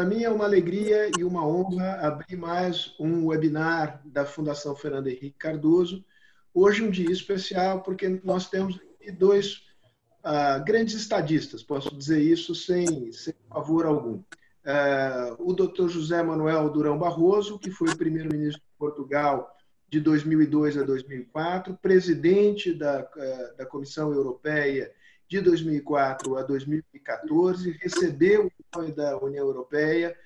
Para mim é uma alegria e uma honra abrir mais um webinar da Fundação Fernando Henrique Cardoso. Hoje um dia especial porque nós temos dois uh, grandes estadistas, posso dizer isso sem, sem favor algum. Uh, o Dr. José Manuel Durão Barroso, que foi primeiro-ministro de Portugal de 2002 a 2004, presidente da, uh, da Comissão Europeia de 2004 a 2014, recebeu o apoio da União Europeia,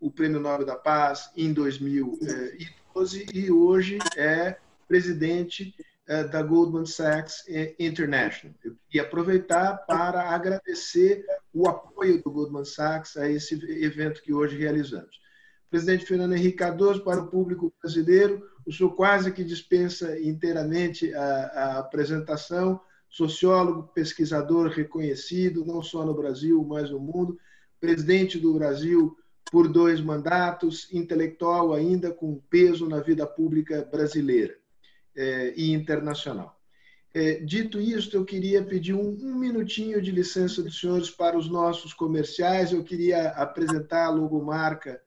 o Prêmio Nobel da Paz em 2012 e hoje é presidente eh, da Goldman Sachs International. Eu queria aproveitar para agradecer o apoio do Goldman Sachs a esse evento que hoje realizamos. Presidente Fernando Henrique Cardoso, para o público brasileiro, o senhor quase que dispensa inteiramente a, a apresentação sociólogo, pesquisador reconhecido, não só no Brasil, mas no mundo, presidente do Brasil por dois mandatos, intelectual ainda com peso na vida pública brasileira eh, e internacional. Eh, dito isto, eu queria pedir um, um, minutinho de licença dos senhores para os nossos comerciais. Eu queria apresentar a logomarca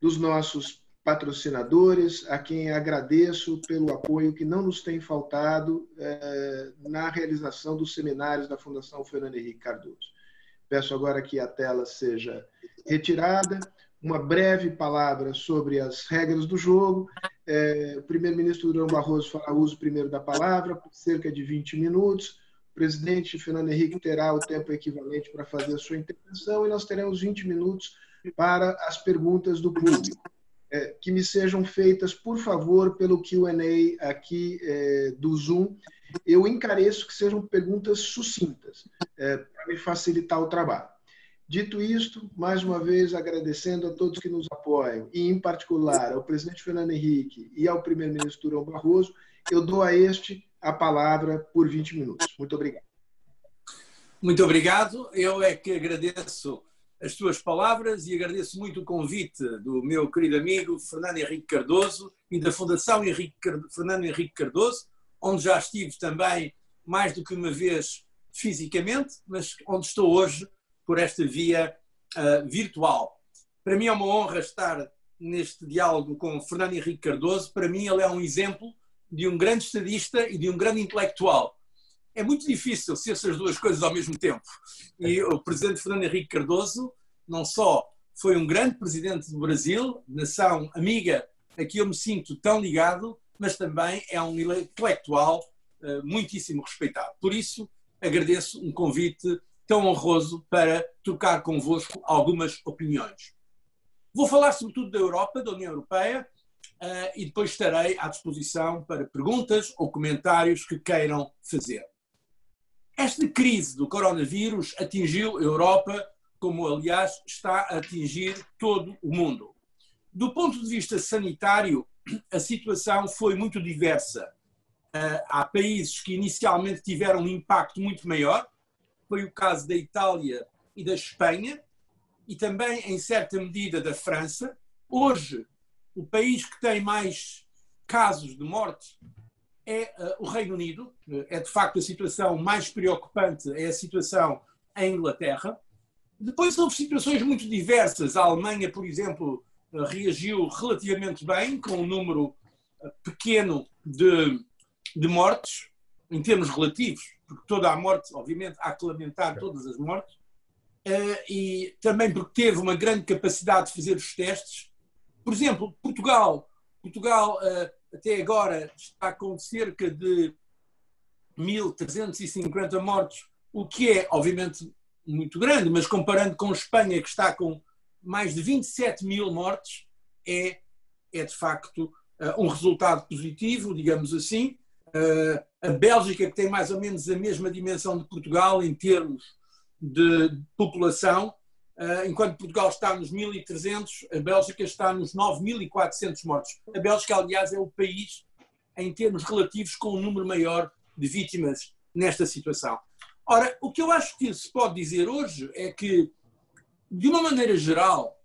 dos nossos patrocinadores, a quem agradeço pelo apoio que não nos tem faltado eh, na realização dos seminários da Fundação Fernando Henrique Cardoso. Peço agora que a tela seja retirada. Uma breve palavra sobre as regras do jogo. Eh, o primeiro-ministro Durão Barroso fará uso primeiro da palavra, por cerca de 20 minutos. O presidente Fernando Henrique terá o tempo equivalente para fazer a sua intervenção e nós teremos 20 minutos para as perguntas do público. É, que me sejam feitas, por favor, pelo QA aqui é, do Zoom. Eu encareço que sejam perguntas sucintas, é, para me facilitar o trabalho. Dito isto, mais uma vez agradecendo a todos que nos apoiam, e em particular ao presidente Fernando Henrique e ao primeiro-ministro Durão Barroso, eu dou a este a palavra por 20 minutos. Muito obrigado. Muito obrigado. Eu é que agradeço as tuas palavras e agradeço muito o convite do meu querido amigo Fernando Henrique Cardoso e da Fundação Henrique Fernando Henrique Cardoso, onde já estive também mais do que uma vez fisicamente, mas onde estou hoje por esta via uh, virtual. Para mim é uma honra estar neste diálogo com Fernando Henrique Cardoso. Para mim ele é um exemplo de um grande estadista e de um grande intelectual é muito difícil ser essas duas coisas ao mesmo tempo. E o presidente Fernando Henrique Cardoso não só foi um grande presidente do Brasil, nação amiga a que eu me sinto tão ligado, mas também é um intelectual uh, muitíssimo respeitado. Por isso, agradeço um convite tão honroso para trocar convosco algumas opiniões. Vou falar sobretudo da Europa, da União Europeia, uh, e depois estarei à disposição para perguntas ou comentários que queiram fazer. Esta crise do coronavírus atingiu a Europa, como aliás está a atingir todo o mundo. Do ponto de vista sanitário, a situação foi muito diversa. Ah, há países que inicialmente tiveram um impacto muito maior, foi o caso da Itália e da Espanha, e também, em certa medida, da França. Hoje, o país que tem mais casos de morte é uh, o Reino Unido. É de facto a situação mais preocupante, é a situação em Inglaterra. Depois houve situações muito diversas. A Alemanha, por exemplo, uh, reagiu relativamente bem, com um número pequeno de, de mortes, em termos relativos, porque toda a morte, obviamente, há que lamentar todas as mortes, e também porque teve uma grande capacidade de fazer os testes. Por exemplo, Portugal. Portugal até agora está com cerca de 1.350 mortos, o que é, obviamente, muito grande, mas comparando com Espanha, que está com mais de 27 mil mortes, é, é de facto uh, um resultado positivo, digamos assim. Uh, a Bélgica, que tem mais ou menos a mesma dimensão de Portugal em termos de população, enquanto Portugal está nos 1.300, a Bélgica está nos 9.400 mortos. A Bélgica, aliás, é o país, em termos relativos, com um número maior de vítimas nesta situação. Ora, o que eu acho que se pode dizer hoje é que, de uma maneira geral,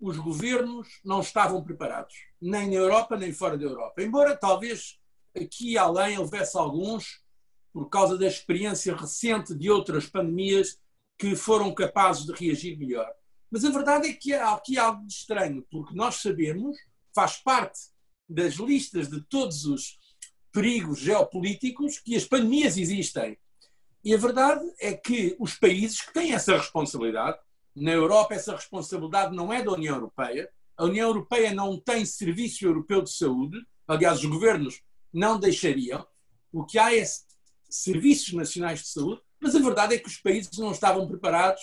os governos não estavam preparados, nem na Europa, nem fora da Europa. Embora talvez aqui além houvesse alguns, por causa da experiência recente de outras pandemias, que foram capazes de reagir melhor. Mas a verdade é que há aqui algo de estranho, porque nós sabemos, faz parte das listas de todos os perigos geopolíticos, que as pandemias existem. E a verdade é que os países que têm essa responsabilidade, na Europa essa responsabilidade não é da União Europeia, a União Europeia não tem Serviço Europeu de Saúde, aliás, os governos não deixariam. O que há é serviços nacionais de saúde, mas a verdade é que os países não estavam preparados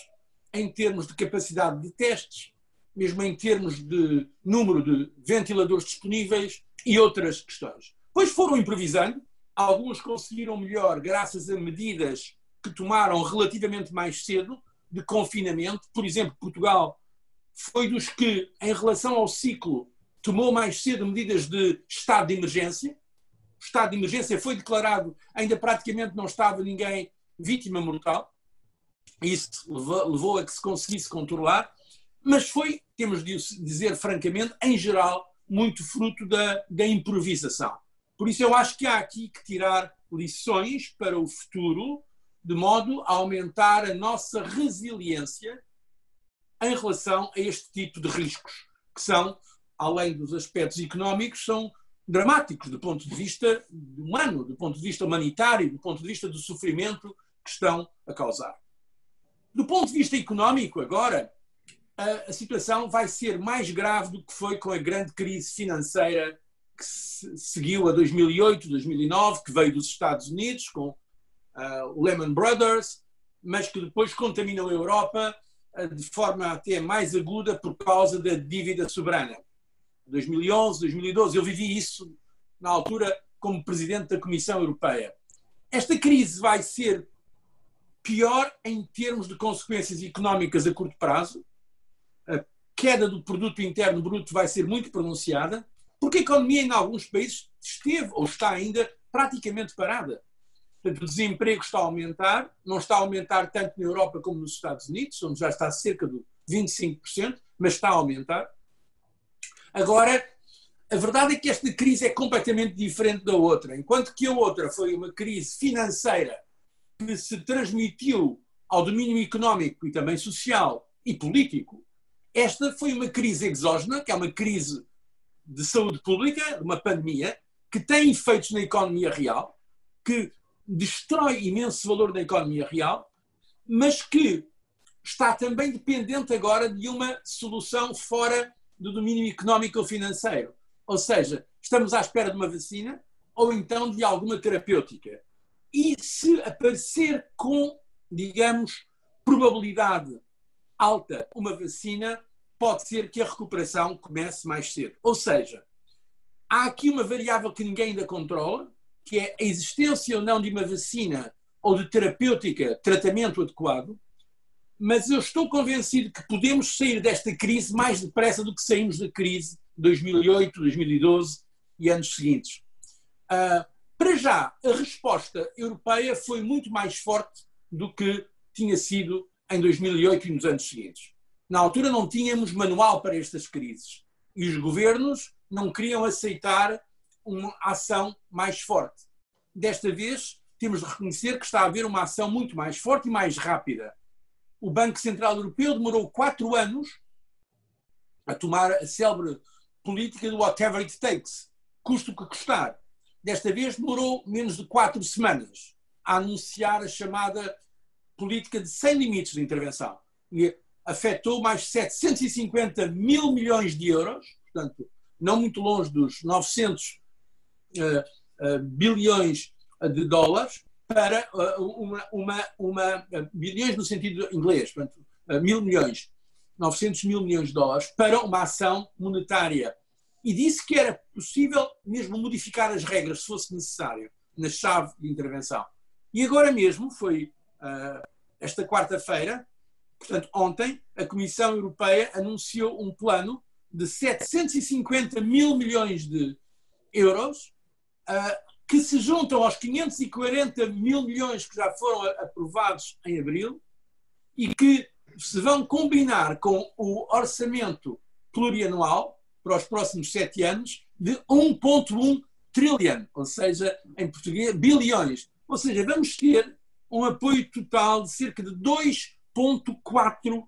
em termos de capacidade de testes, mesmo em termos de número de ventiladores disponíveis e outras questões. Pois foram improvisando, alguns conseguiram melhor graças a medidas que tomaram relativamente mais cedo de confinamento. Por exemplo, Portugal foi dos que, em relação ao ciclo, tomou mais cedo medidas de estado de emergência. O estado de emergência foi declarado, ainda praticamente não estava ninguém vítima mortal. Isso levou, a que se conseguisse controlar, mas foi, temos de dizer francamente, em geral, muito fruto da, da improvisação. Por isso, eu acho que há aqui que tirar lições para o futuro, de modo a aumentar a nossa resiliência em relação a este tipo de riscos, que são, além dos aspectos económicos, são dramáticos do ponto de vista humano, do ponto de vista humanitário, do ponto de vista do sofrimento que estão a causar. Do ponto de vista económico, agora, a, a situação vai ser mais grave do que foi com a grande crise financeira que se, seguiu a 2008, 2009, que veio dos Estados Unidos com uh, o Lehman Brothers, mas que depois contaminou a Europa uh, de forma até mais aguda por causa da dívida soberana. 2011, 2012, eu vivi isso na altura como presidente da Comissão Europeia. Esta crise vai ser pior em termos de consequências económicas a curto prazo. A queda do produto interno bruto vai ser muito pronunciada, porque a economia em alguns países esteve ou está ainda praticamente parada. Portanto, o desemprego está a aumentar, não está a aumentar tanto na Europa como nos Estados Unidos, onde já está cerca de 25%, mas está a aumentar. Agora, a verdade é que esta crise é completamente diferente da outra. Enquanto que a outra foi uma crise financeira que se transmitiu ao domínio económico e também social e político, esta foi uma crise exógena, que é uma crise de saúde pública, uma pandemia, que tem efeitos na economia real, que destrói imenso valor da economia real, mas que está também dependente agora de uma solução fora do domínio económico ou financeiro. Ou seja, estamos à espera de uma vacina ou então de alguma terapêutica e se aparecer com, digamos, probabilidade alta uma vacina, pode ser que a recuperação comece mais cedo. Ou seja, há aqui uma variável que ninguém ainda controla, que é a existência ou não de uma vacina ou de terapêutica, tratamento adequado, mas eu estou convencido que podemos sair desta crise mais depressa do que saímos da crise de 2008, 2012 e anos seguintes. Uh, para já, a resposta europeia foi muito mais forte do que tinha sido em 2008 e nos anos seguintes. Na altura não tínhamos manual para estas crises e os governos não queriam aceitar uma ação mais forte. Desta vez, temos de reconhecer que está a haver uma ação muito mais forte e mais rápida. O Banco Central Europeu demorou quatro anos a tomar a célebre política do whatever it takes, custo que custar. Desta vez demorou menos de quatro semanas a anunciar a chamada política de sem limites de intervenção. E afetou mais 750 mil milhões de euros, portanto, não muito longe dos 900 uh, uh, bilhões de dólares, para uh, uma, uma, uma, bilhões no sentido inglês, portanto, mil milhões, 900 mil milhões de dólares, para uma ação monetária e disse que era possível mesmo modificar as regras se fosse necessário na chave de intervenção. E agora mesmo foi uh, esta quarta-feira, portanto ontem, a Comissão Europeia anunciou um plano de 750 mil milhões de euros uh, que se juntam aos 540 mil milhões que já foram aprovados em abril e que se vão combinar com o orçamento plurianual para os próximos sete anos de 1,1 trilhão, ou seja, em português, bilhões. Ou seja, vamos ter um apoio total de cerca de 2,4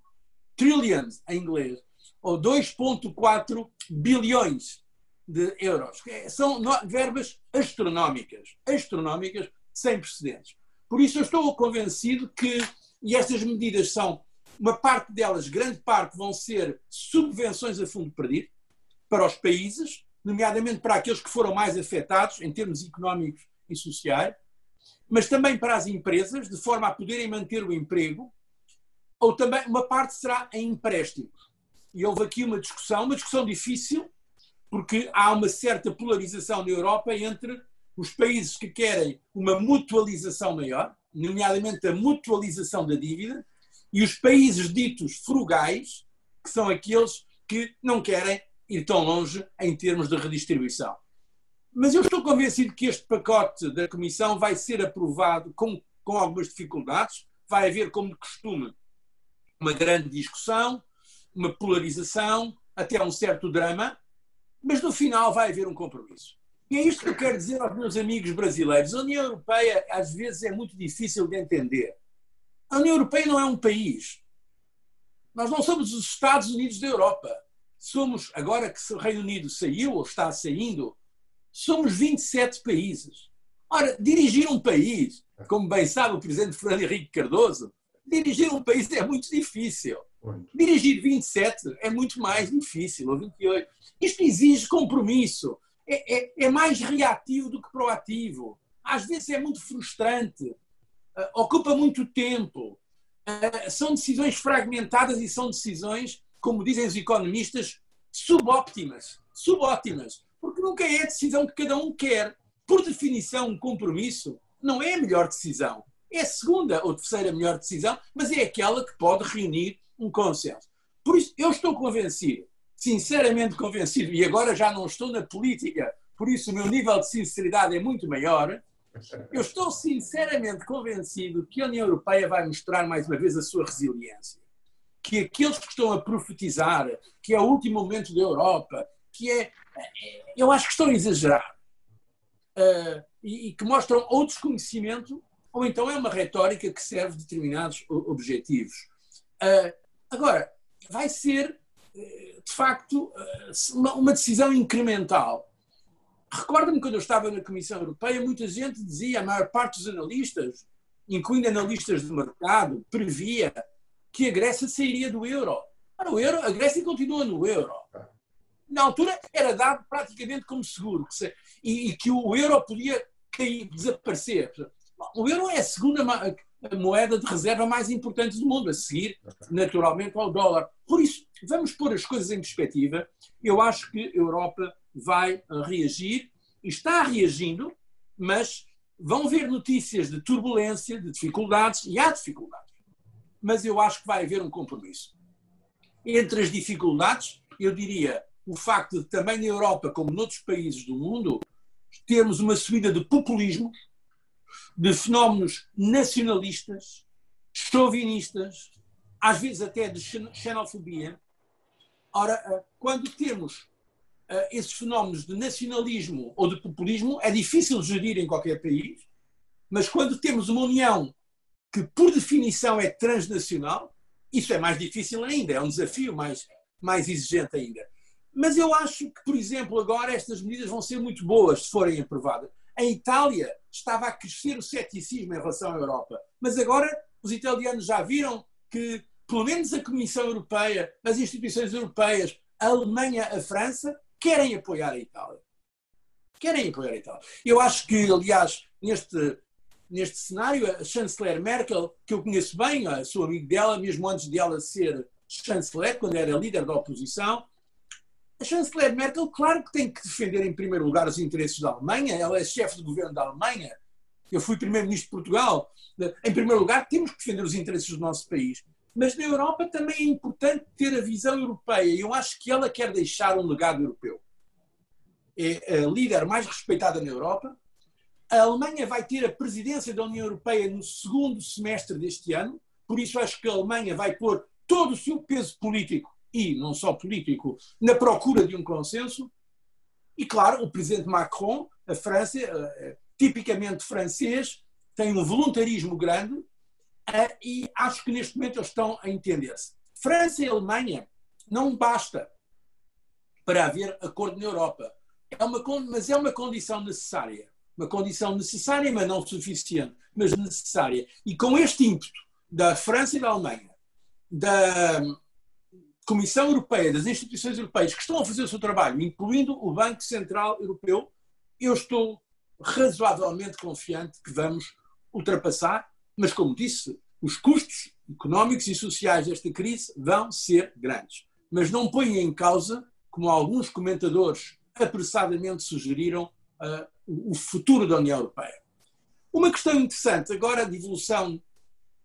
trillions em inglês, ou 2,4 bilhões de euros. É, são verbas astronómicas, astronómicas, sem precedentes. Por isso eu estou convencido que, e estas medidas são, uma parte delas, grande parte, vão ser subvenções a fundo perdido para os países, nomeadamente para aqueles que foram mais afetados em termos económicos e sociais, mas também para as empresas, de forma a poderem manter o emprego, ou também uma parte será em empréstimo. E houve aqui uma discussão, uma discussão difícil, porque há uma certa polarização na Europa entre os países que querem uma mutualização maior, nomeadamente a mutualização da dívida, e os países ditos frugais, que são aqueles que não querem ir tão longe em termos de redistribuição. Mas eu estou convencido que este pacote da Comissão vai ser aprovado com, com algumas dificuldades. Vai haver, como de costume, uma grande discussão, uma polarização, até um certo drama, mas no final vai haver um compromisso. E é isto que eu quero dizer aos meus amigos brasileiros. A União Europeia, às vezes, é muito difícil de entender. A União Europeia não é um país. Nós não somos os Estados Unidos da Europa. Somos, agora que o Reino Unido saiu ou está saindo, somos 27 países. Ora, dirigir um país, como bem sabe o presidente Fernando Henrique Cardoso, dirigir um país é muito difícil. Dirigir 27 é muito mais difícil, ou 28. Isto exige compromisso. É, é, é mais reativo do que proativo. Às vezes é muito frustrante. Uh, ocupa muito tempo. Uh, são decisões fragmentadas e são decisões, como dizem os economistas, subóptimas. Subóptimas porque nunca é a decisão que cada um quer. Por definição, um compromisso não é a melhor decisão. É a segunda ou terceira melhor decisão, mas é aquela que pode reunir um consenso. Por isso, eu estou convencido, sinceramente convencido, e agora já não estou na política, por isso o meu nível de sinceridade é muito maior. Eu estou sinceramente convencido que a União Europeia vai mostrar mais uma vez a sua resiliência. Que aqueles que estão a profetizar que é o último momento da Europa, que é, eu acho que estão a exagerar uh, e, e, que mostram ou desconhecimento ou então é uma retórica que serve determinados objetivos. Uh, agora, vai ser, eh, de facto, uma, uma decisão incremental. Recordo-me quando eu estava na Comissão Europeia, muita gente dizia, a maior parte dos analistas, incluindo analistas de mercado, previa que a Grécia sairia do euro. Ora, o euro, a Grécia continua no euro na altura era dado praticamente como seguro que se, e, e, que o euro podia cair, desaparecer. O euro é a segunda moeda de reserva mais importante do mundo, a seguir, naturalmente, ao dólar. Por isso, vamos pôr as coisas em perspectiva. Eu acho que a Europa vai reagir, está reagindo, mas vão ver notícias de turbulência, de dificuldades, e há dificuldades. Mas eu acho que vai haver um compromisso. Entre as dificuldades, eu diria o facto de também na Europa, como noutros países do mundo, termos uma subida de populismo, de fenómenos nacionalistas, chauvinistas, às vezes até de xenofobia. Ora, eh, quando temos eh, esses fenómenos de nacionalismo ou de populismo, é difícil gerir em qualquer país, mas quando temos uma União que, por definição, é transnacional, isso é mais difícil ainda, é um desafio mais, mais exigente ainda. Mas eu acho que, por exemplo, agora estas medidas vão ser muito boas se forem aprovadas. Em Itália estava a crescer o ceticismo em relação à Europa, mas agora os italianos já viram que, pelo menos a Comissão Europeia, as instituições europeias, a Alemanha, a França, querem apoiar a Itália. Querem apoiar a Itália. Eu acho que, aliás, neste, neste cenário, a chanceler Merkel, que eu conheço bem, sou amigo dela, mesmo antes de ela ser chanceler, quando era líder da oposição, a chanceler Merkel, claro que tem que defender em primeiro lugar os interesses da Alemanha, ela é chefe de governo da Alemanha, eu fui primeiro-ministro de Portugal. Em primeiro lugar, temos que defender os interesses do nosso país. Mas na Europa também é importante ter a visão europeia e eu acho que ela quer deixar um legado europeu. É a líder mais respeitada na Europa. A Alemanha vai ter a presidência da União Europeia no segundo semestre deste ano, por isso acho que a Alemanha vai pôr todo o seu peso político e não só político, na procura de um consenso. E, claro, o presidente Macron, a França, eh, tipicamente francês, tem um voluntarismo grande eh, e acho que neste momento eles estão a entender-se. França e Alemanha não basta para haver acordo na Europa. É uma, mas é uma condição necessária. Uma condição necessária, mas não suficiente, mas necessária. E com este ímpeto da França e da Alemanha, da Comissão Europeia, das instituições europeias que estão a fazer o seu trabalho, incluindo o Banco Central Europeu, eu estou razoavelmente confiante que vamos ultrapassar, mas como disse, os custos económicos e sociais desta crise vão ser grandes. Mas não ponha em causa, como alguns comentadores apressadamente sugeriram, o futuro da União Europeia. Uma questão interessante, agora de evolução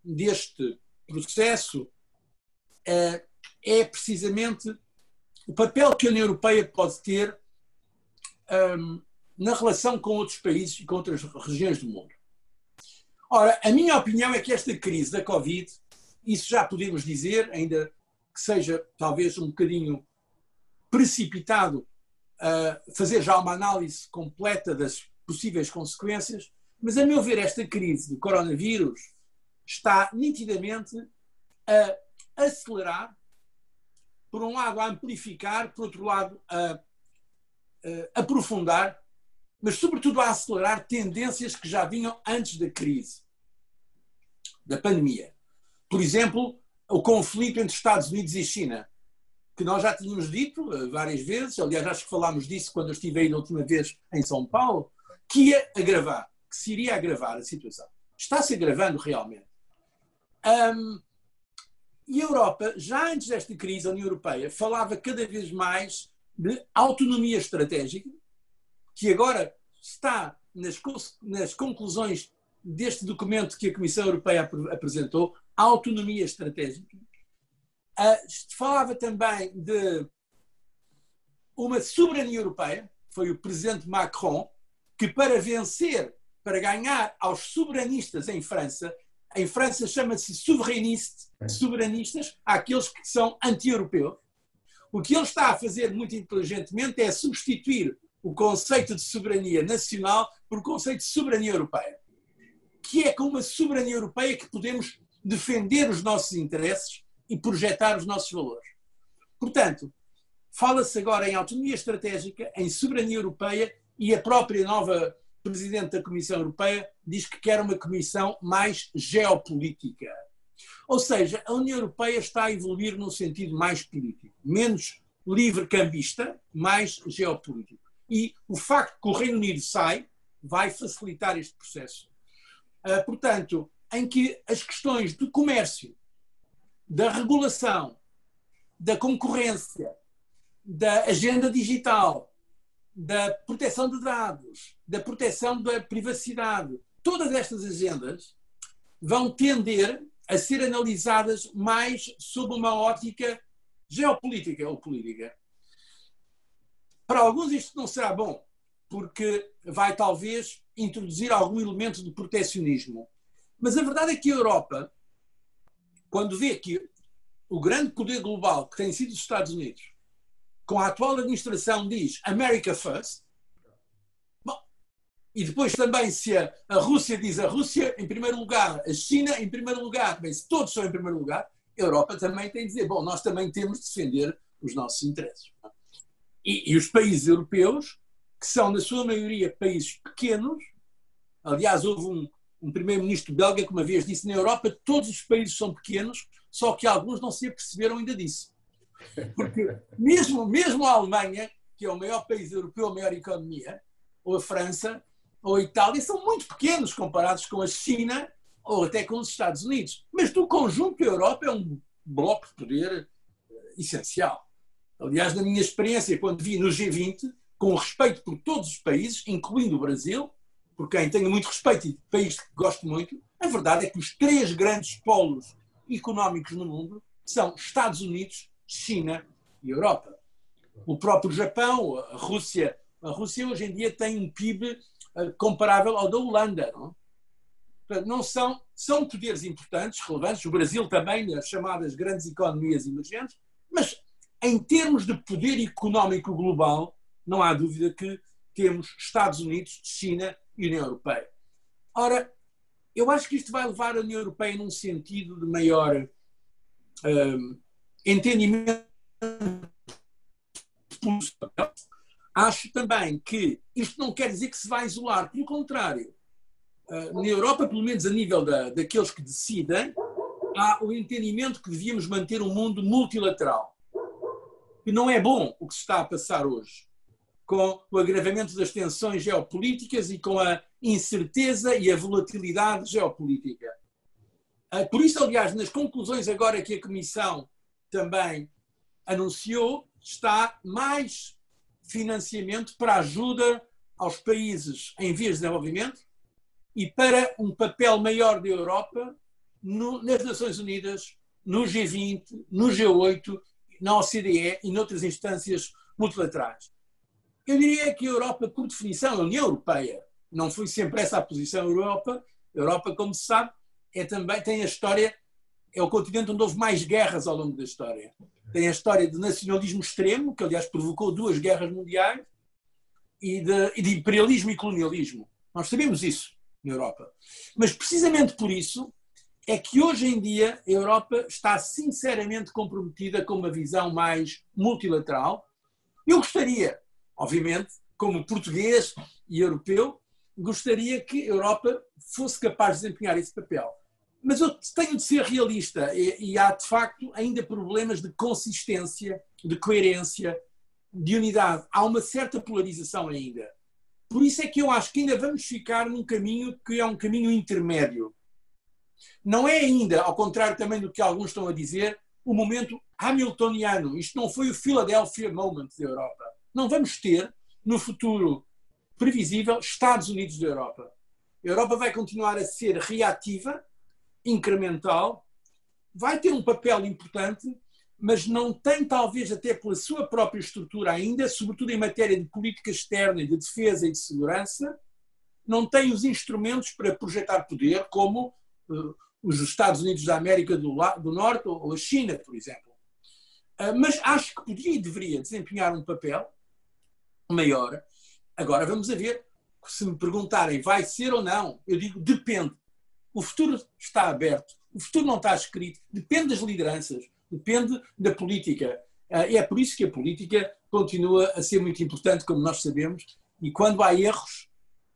deste processo, uh, é precisamente o papel que a União Europeia pode ter um, na relação com outros países e com outras regiões do mundo. Ora, a minha opinião é que esta crise da Covid, isso já podemos dizer, ainda que seja talvez um bocadinho precipitado fazer já uma análise completa das possíveis consequências, mas a meu ver esta crise do coronavírus está nitidamente a acelerar, por um lado a amplificar, por outro lado a, a aprofundar mas sobretudo a acelerar tendências que já vinham antes da crise, da pandemia. Por exemplo, o conflito entre Estados Unidos e China, que nós já tínhamos dito eh, várias vezes, aliás, acho que falámos disso quando eu estive aí na última vez em São Paulo, que ia agravar, que se iria agravar a situação. Está-se agravando realmente. Um, e a Europa, já antes desta crise, a União Europeia falava cada vez mais de autonomia estratégica, que agora está nas, nas conclusões deste documento que a Comissão Europeia apresentou, autonomia estratégica. Uh, falava também de uma soberania europeia, foi o presidente Macron, que para vencer, para ganhar aos soberanistas em França, em França chama-se souverainiste, é. soberanistas, aqueles que são anti-europeus. O que ele está a fazer muito inteligentemente é substituir o conceito de soberania nacional por o conceito de soberania europeia. Que é com uma soberania europeia que podemos defender os nossos interesses e projetar os nossos valores. Portanto, fala-se agora em autonomia estratégica, em soberania europeia e a própria nova Presidente da Comissão Europeia diz que quer uma comissão mais geopolítica. Ou seja, a União Europeia está a evoluir num sentido mais político, menos livre-cambista, mais geopolítico. E o facto que o Reino Unido sai vai facilitar este processo. Uh, portanto, em que as questões do comércio, da regulação, da concorrência, da agenda digital, da proteção de dados, da proteção da privacidade, todas estas agendas vão tender a ser analisadas mais sob uma ótica geopolítica ou política. Para alguns isto não será bom, porque vai talvez introduzir algum elemento de protecionismo. Mas a verdade é que a Europa, quando vê que o grande poder global que tem sido os Estados Unidos, com a atual administração diz America First, bom, e depois também se a, a Rússia diz a Rússia em primeiro lugar, a China em primeiro lugar, bem, se todos são em primeiro lugar, a Europa também tem de dizer, bom, nós também temos de defender os nossos interesses. E, e os países europeus, que são, na sua maioria, países pequenos, aliás, houve um, um primeiro-ministro belga que uma vez disse: na Europa todos os países são pequenos, só que alguns não se aperceberam ainda disso. Porque mesmo, mesmo a Alemanha, que é o maior país europeu, a maior economia, ou a França, ou a Itália, são muito pequenos comparados com a China ou até com os Estados Unidos. Mas do conjunto da Europa é um bloco de poder eh, essencial. Aliás, na minha experiência, quando vi no G20, com respeito por todos os países, incluindo o Brasil, por quem tenho muito respeito e país que gosto muito, a verdade é que os três grandes polos económicos no mundo são Estados Unidos, China e Europa. O próprio Japão, a Rússia, a Rússia hoje em dia tem um PIB eh, comparável ao da Holanda. Não? Não são, são poderes importantes, relevantes, o Brasil também, nas chamadas grandes economias emergentes, mas em termos de poder económico global, não há dúvida que temos Estados Unidos, China União Europeia. Ora, eu acho que isto vai levar a União Europeia num sentido de maior hum, entendimento. Acho também que isto não quer dizer que se vai isolar, pelo contrário. Ah, na Europa, pelo menos a nível da, daqueles que decidem, há o entendimento que devíamos manter um mundo multilateral. E não é bom o que se está a passar hoje, com o agravamento das tensões geopolíticas e com a incerteza e a volatilidade geopolítica. Ah, por isso, aliás, nas conclusões agora que a Comissão também anunciou, está mais financiamento para ajuda aos países em vias de desenvolvimento e para um papel maior da Europa no, nas Nações Unidas, no G20, no G8, na OCDE e noutras instâncias multilaterais. Eu diria que a Europa, por definição, a União Europeia, não foi sempre essa a posição da Europa. A Europa, como se sabe, é também, tem a história, é o continente onde houve mais guerras ao longo da história. Tem a história de nacionalismo extremo, que aliás provocou duas guerras mundiais, e de, e de imperialismo e colonialismo. Nós sabemos isso na Europa. Mas precisamente por isso é que hoje em dia a Europa está sinceramente comprometida com uma visão mais multilateral. Eu gostaria, obviamente, como português e europeu, gostaria que a Europa fosse capaz de desempenhar esse papel. Mas eu tenho de ser realista e, e há, de facto, ainda problemas de consistência, de coerência, de unidade. Há uma certa polarização ainda. Por isso é que eu acho que ainda vamos ficar num caminho que é um caminho intermédio. Não é ainda, ao contrário também do que alguns estão a dizer, o momento hamiltoniano. Isto não foi o Philadelphia Moment da Europa. Não vamos ter, no futuro previsível, Estados Unidos da Europa. A Europa vai continuar a ser reativa, incremental, vai ter um papel importante, mas não tem, talvez, até pela sua própria estrutura ainda, sobretudo em matéria de política externa, de defesa e de segurança, não tem os instrumentos para projetar poder, como uh, os Estados Unidos da América do, do Norte ou a China, por exemplo. Uh, mas acho que podia e deveria desempenhar um papel maior. Agora vamos a ver, se me perguntarem vai ser ou não, eu digo depende. O futuro está aberto, o futuro não está escrito, depende das lideranças depende da política. Ah, e é por isso que a política continua a ser muito importante, como nós sabemos, e quando há erros,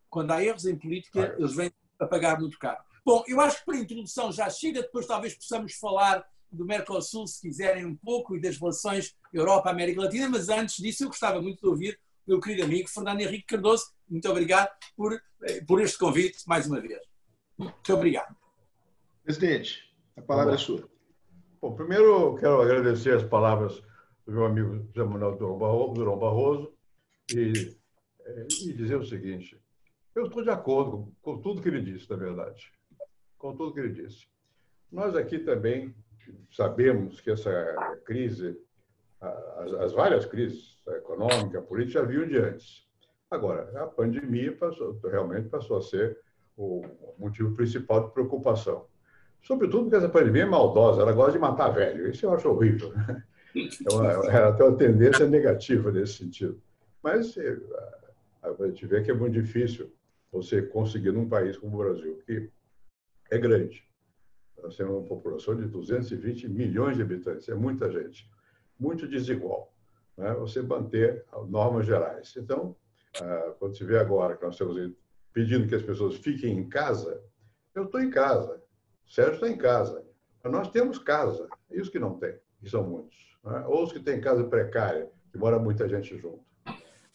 quando há erros em política, eles vêm a pagar muito caro. Bom, eu acho que para a introdução já chega, depois talvez possamos falar do Mercosul, se quiserem um pouco, e das relações Europa-América Latina, mas antes disso eu gostava muito de ouvir meu querido amigo Fernando Henrique Cardoso. Muito obrigado por, eh, por este convite, mais uma vez. Muito obrigado. Presidente, a palavra é sua. Bom, primeiro quero agradecer as palavras do meu amigo José Manuel Durão Barroso e, eh, e dizer o seguinte: eu estou de acordo com, tudo que ele disse, na verdade, com tudo que ele disse. Nós aqui também sabemos que essa crise, as, as várias crises, a econômica, a política, já vinham de antes. Agora, a pandemia passou, realmente passou a ser o motivo principal de preocupação. Sobretudo porque essa pandemia é maldosa, ela gosta de matar velho. Isso eu acho horrível. É, uma, é até uma tendência negativa nesse sentido. Mas é, a gente vê que é muito difícil você conseguir num país como o Brasil, que é grande. Nós temos uma população de 220 milhões de habitantes, é muita gente, muito desigual. Né? Você manter normas gerais. Então, ah, quando se vê agora que nós estamos pedindo que as pessoas fiquem em casa, eu estou em casa. Sérgio está em casa. Mas nós temos casa, e os que não têm, e são muitos. Né? Ou os que têm casa precária, que mora muita gente junto.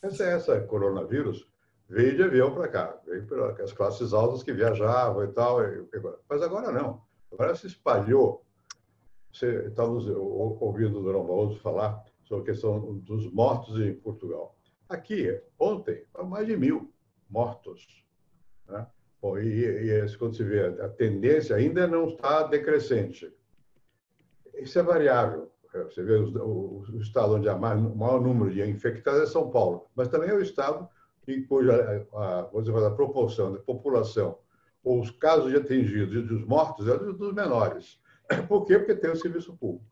Essa, essa coronavírus veio de avião para cá, veio pelas classes altas que viajavam e tal. Mas agora não. Agora se espalhou. Você estava ouvindo o Durão Barroso falar sobre a questão dos mortos em Portugal. Aqui, ontem, mais de mil mortos. Né? Bom, e, e quando se vê, a tendência ainda não está decrescente. Isso é variável. Você vê o, o estado onde há mais, o maior número de infectados é São Paulo, mas também é o estado em cuja a, a, a proporção da população, os casos de atingidos e dos mortos, é dos menores. Por quê? Porque tem o serviço público.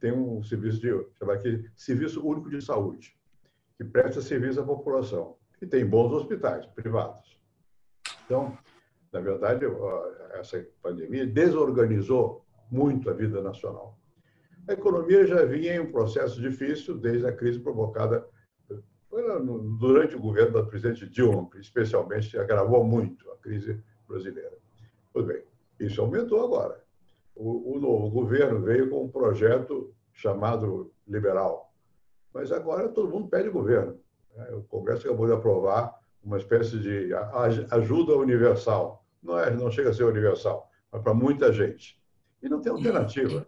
Tem um serviço de, chama aqui, Serviço Único de Saúde, que presta serviço à população. E tem bons hospitais privados. Então, na verdade, essa pandemia desorganizou muito a vida nacional. A economia já vinha em um processo difícil desde a crise provocada durante o governo da presidente Dilma, especialmente, agravou muito a crise brasileira. Pois bem, isso aumentou agora. O, o governo veio com um projeto chamado liberal, mas agora todo mundo pede governo. Né? O Congresso acabou de aprovar uma espécie de ajuda universal. Não, é, não chega a ser universal, mas para muita gente. E não tem alternativa.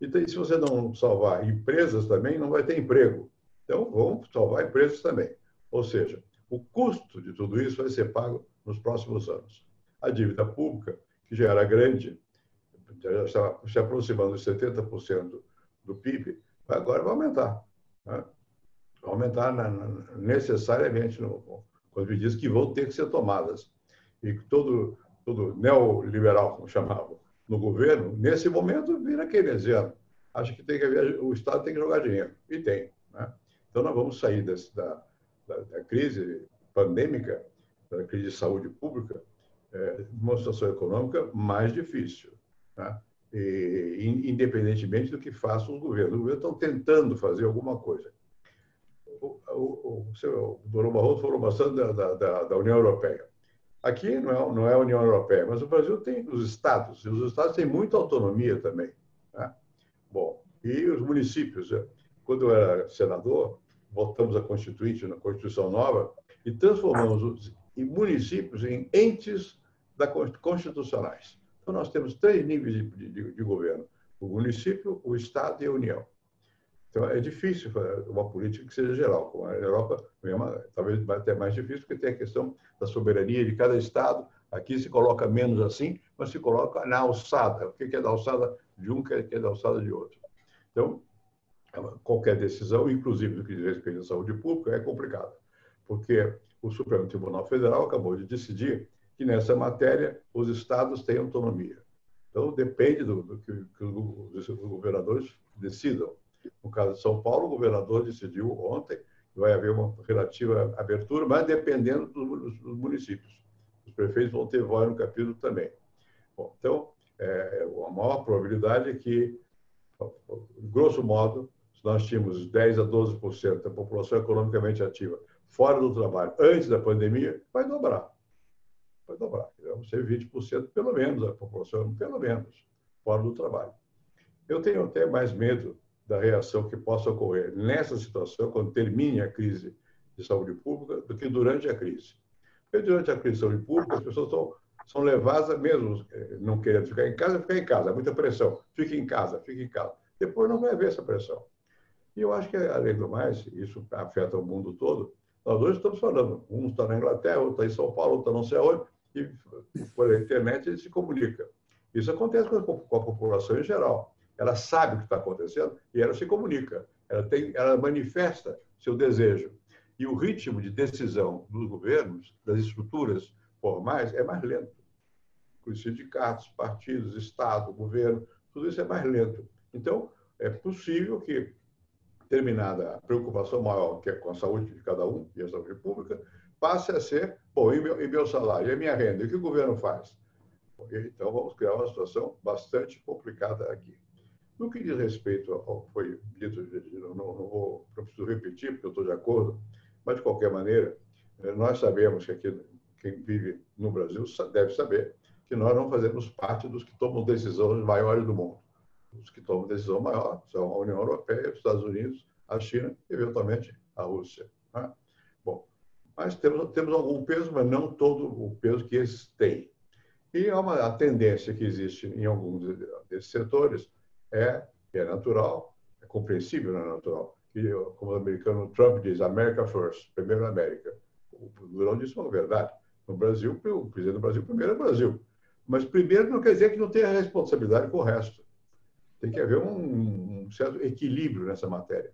Então, se você não salvar empresas também, não vai ter emprego. Então, vamos salvar empresas também. Ou seja, o custo de tudo isso vai ser pago nos próximos anos. A dívida pública, que já era grande, já está se aproximando de 70% do PIB, agora vai aumentar. Né? Vai aumentar necessariamente no, quando me diz que vão ter que ser tomadas. E todo, todo neoliberal, como chamavam, no governo, nesse momento, vira keynesiano. Acha que, tem que haver, o Estado tem que jogar dinheiro. E tem. Né? Então, nós vamos sair desse, da, da, da, crise pandêmica, da crise de saúde pública, é, uma situação econômica mais difícil. Né? E, independentemente do que faça o governo. O governo está tentando fazer alguma coisa o, o, o, seu, o Dr. Barroso falou bastante da, da, da, União Europeia. Aqui não é, não é a União Europeia, mas o Brasil tem os estados, e os estados têm muita autonomia também. Né? Bom, e os municípios. Quando eu era senador, votamos a Constituinte, na Constituição Nova, e transformamos os municípios em entes da, constitucionais. Então, nós temos três níveis de, de, de governo: o município, o Estado e a União. Então, é difícil uma política que seja geral. Como a Europa, talvez até mais difícil, porque tem a questão da soberania de cada Estado. Aqui se coloca menos assim, mas se coloca na alçada. O que é da alçada de um, o que é da alçada de outro. Então, qualquer decisão, inclusive do que diz respeito à saúde pública, é complicada, porque o Supremo Tribunal Federal acabou de decidir que nessa matéria os estados têm autonomia. Então, depende do, do que, os governadores decidam. No caso de São Paulo, o governador decidiu ontem que vai haver uma relativa abertura, mas dependendo dos, municípios. Os prefeitos vão ter voz no capítulo também. Bom, então, é, a maior probabilidade é que, grosso modo, se nós tínhamos 10 a 12% da população economicamente ativa fora do trabalho antes da pandemia, vai dobrar. Vai dobrar. Vamos ser 20% pelo menos da população, pelo menos, fora do trabalho. Eu tenho até mais medo da reação que possa ocorrer nessa situação, quando termine a crise de saúde pública, do que durante a crise. Porque durante a crise de saúde pública, as pessoas estão, são levadas, mesmo eh, não querendo ficar em casa, ficar em casa, muita pressão. Fique em casa, fique em casa. Depois não vai haver essa pressão. E eu acho que, além do mais, isso afeta o mundo todo. Nós dois estamos falando, um está na Inglaterra, outro está em São Paulo, outro está não sei aonde, e por internet ele se comunica. Isso acontece com a, com a população em geral ela sabe o que está acontecendo e ela se comunica, ela, tem, ela manifesta seu desejo. E o ritmo de decisão dos governos, das estruturas formais, é mais lento. Os sindicatos, partidos, Estado, governo, tudo isso é mais lento. Então, é possível que, terminada a preocupação maior, que é com a saúde de cada um e a saúde pública, passe a ser, bom, e meu, e meu salário, e minha renda, e o que o governo faz? Então, vamos criar uma situação bastante complicada aqui. No que diz respeito ao que foi dito, não, não, vou, não preciso repetir, porque eu estou de acordo, mas, de qualquer maneira, eh, nós sabemos que aqui, quem vive no Brasil deve saber que nós não fazemos parte dos que tomam decisões maiores do mundo. Os que tomam decisão maior são a União Europeia, os Estados Unidos, a China e, eventualmente, a Rússia. Né? Mas temos, temos algum peso, mas não todo o peso que esses têm. E há uma a tendência que existe em alguns desses setores é, é natural, é compreensível, não é natural. E, como o americano Trump diz, America first, primeiro América. O Durão disse uma verdade. No Brasil, o presidente do Brasil, primeiro é o Brasil. Mas primeiro não quer dizer que não tenha responsabilidade com o resto. Tem que haver um, um certo equilíbrio nessa matéria.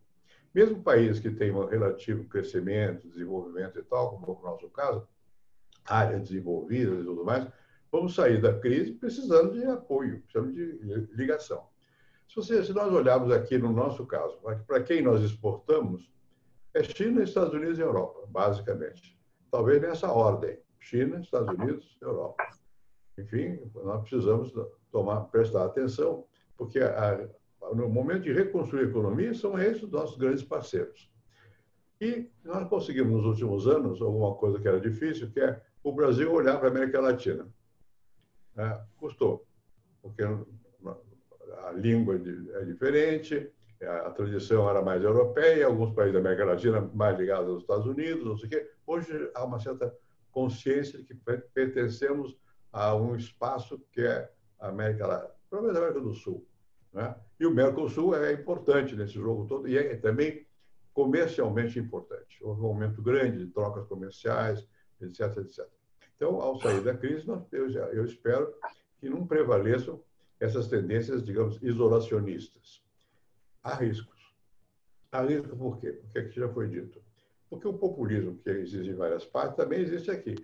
Mesmo países que têm um relativo crescimento, desenvolvimento e tal, como o nosso caso, áreas desenvolvidas e tudo mais, vamos sair da crise precisando de apoio, precisando de ligação. Se, você, se nós olharmos aqui no nosso caso, para quem nós exportamos, é China, Estados Unidos e Europa, basicamente. Talvez nessa ordem: China, Estados Unidos, Europa. Enfim, nós precisamos tomar, prestar atenção, porque a, no momento de reconstruir a economia, são esses os nossos grandes parceiros. E nós conseguimos, nos últimos anos, alguma coisa que era difícil, que é o Brasil olhar para a América Latina. É, custou, porque a língua é diferente, a tradição era mais europeia, alguns países da América Latina mais ligados aos Estados Unidos, não sei o quê. Hoje há uma certa consciência de que pertencemos a um espaço que é a América Latina, menos a América do Sul. Né? E o Mercosul é importante nesse jogo todo e é também comercialmente importante. Houve um aumento grande de trocas comerciais, etc, etc. Então, ao sair da crise, eu, eu espero que não prevaleçam essas tendências, digamos, isolacionistas. Há riscos. Há riscos por quê? Porque aqui já foi dito. Porque o populismo que existe em várias partes também existe aqui.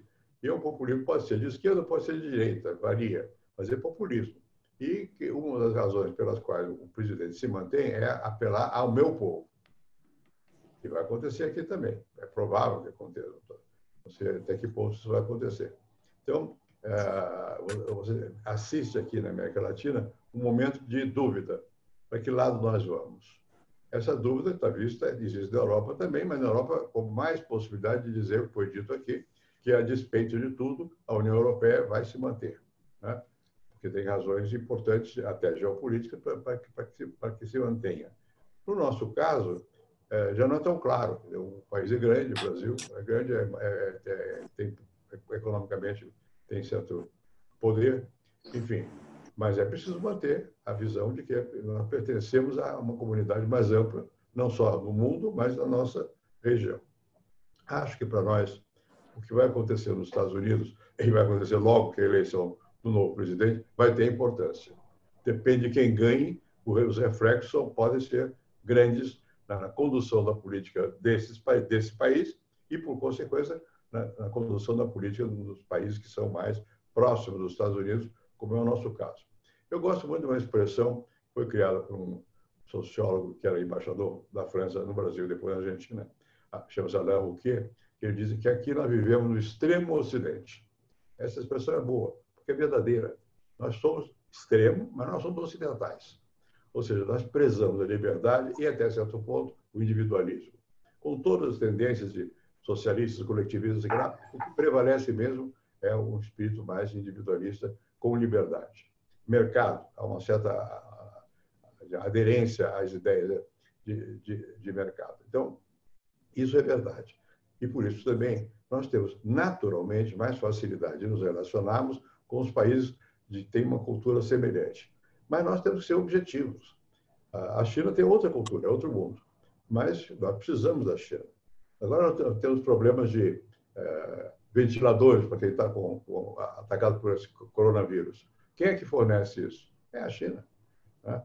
E o populismo pode ser de esquerda, pode ser de direita, varia, mas é populismo. E que uma das razões pelas quais o presidente se mantém é apelar ao meu povo. Que vai acontecer aqui também. É provável que aconteça. Não sei até que ponto isso vai acontecer. Então, é, você assiste aqui na América Latina um momento de dúvida. Para que lado nós vamos? Essa dúvida está vista, existe na Europa também, mas na Europa com mais possibilidade de dizer o que foi dito aqui, que a despeito de tudo, a União Europeia vai se manter. Né? Porque tem razões importantes, até geopolíticas, para que, que, que se mantenha. No nosso caso, é, já não é tão claro. O país é grande, o Brasil é grande, é, é, é tem, economicamente tem certo poder, enfim. Mas é preciso manter a visão de que nós pertencemos a uma comunidade mais ampla, não só no mundo, mas na nossa região. Acho que para nós, o que vai acontecer nos Estados Unidos, e vai acontecer logo que a eleição do novo presidente, vai ter importância. Depende de quem ganhe, os reflexos podem ser grandes na condução da política desses, desse país e, por consequência, na, na condução da política dos países que são mais próximos dos Estados Unidos, como é o nosso caso. Eu gosto muito de uma expressão foi criada por um sociólogo que era embaixador da França no Brasil depois na Argentina, chama-se Alain Rouquet, que ele diz que aqui nós vivemos no extremo ocidente. Essa expressão é boa, porque é verdadeira. Nós somos extremo, mas nós somos ocidentais. Ou seja, nós prezamos a liberdade e, até certo ponto, o individualismo. Com todas as tendências de socialistas, coletivistas, o que prevalece mesmo é um espírito mais individualista com liberdade. Mercado, há uma certa aderência às ideias de, de, de mercado. Então, isso é verdade. E por isso também nós temos naturalmente mais facilidade de nos relacionarmos com os países que têm uma cultura semelhante. Mas nós temos que ser objetivos. A China tem outra cultura, é outro mundo. Mas nós precisamos da China. Agora nós temos problemas de é, ventiladores para quem está com, com, atacado por esse coronavírus. Quem é que fornece isso? É a China. Né?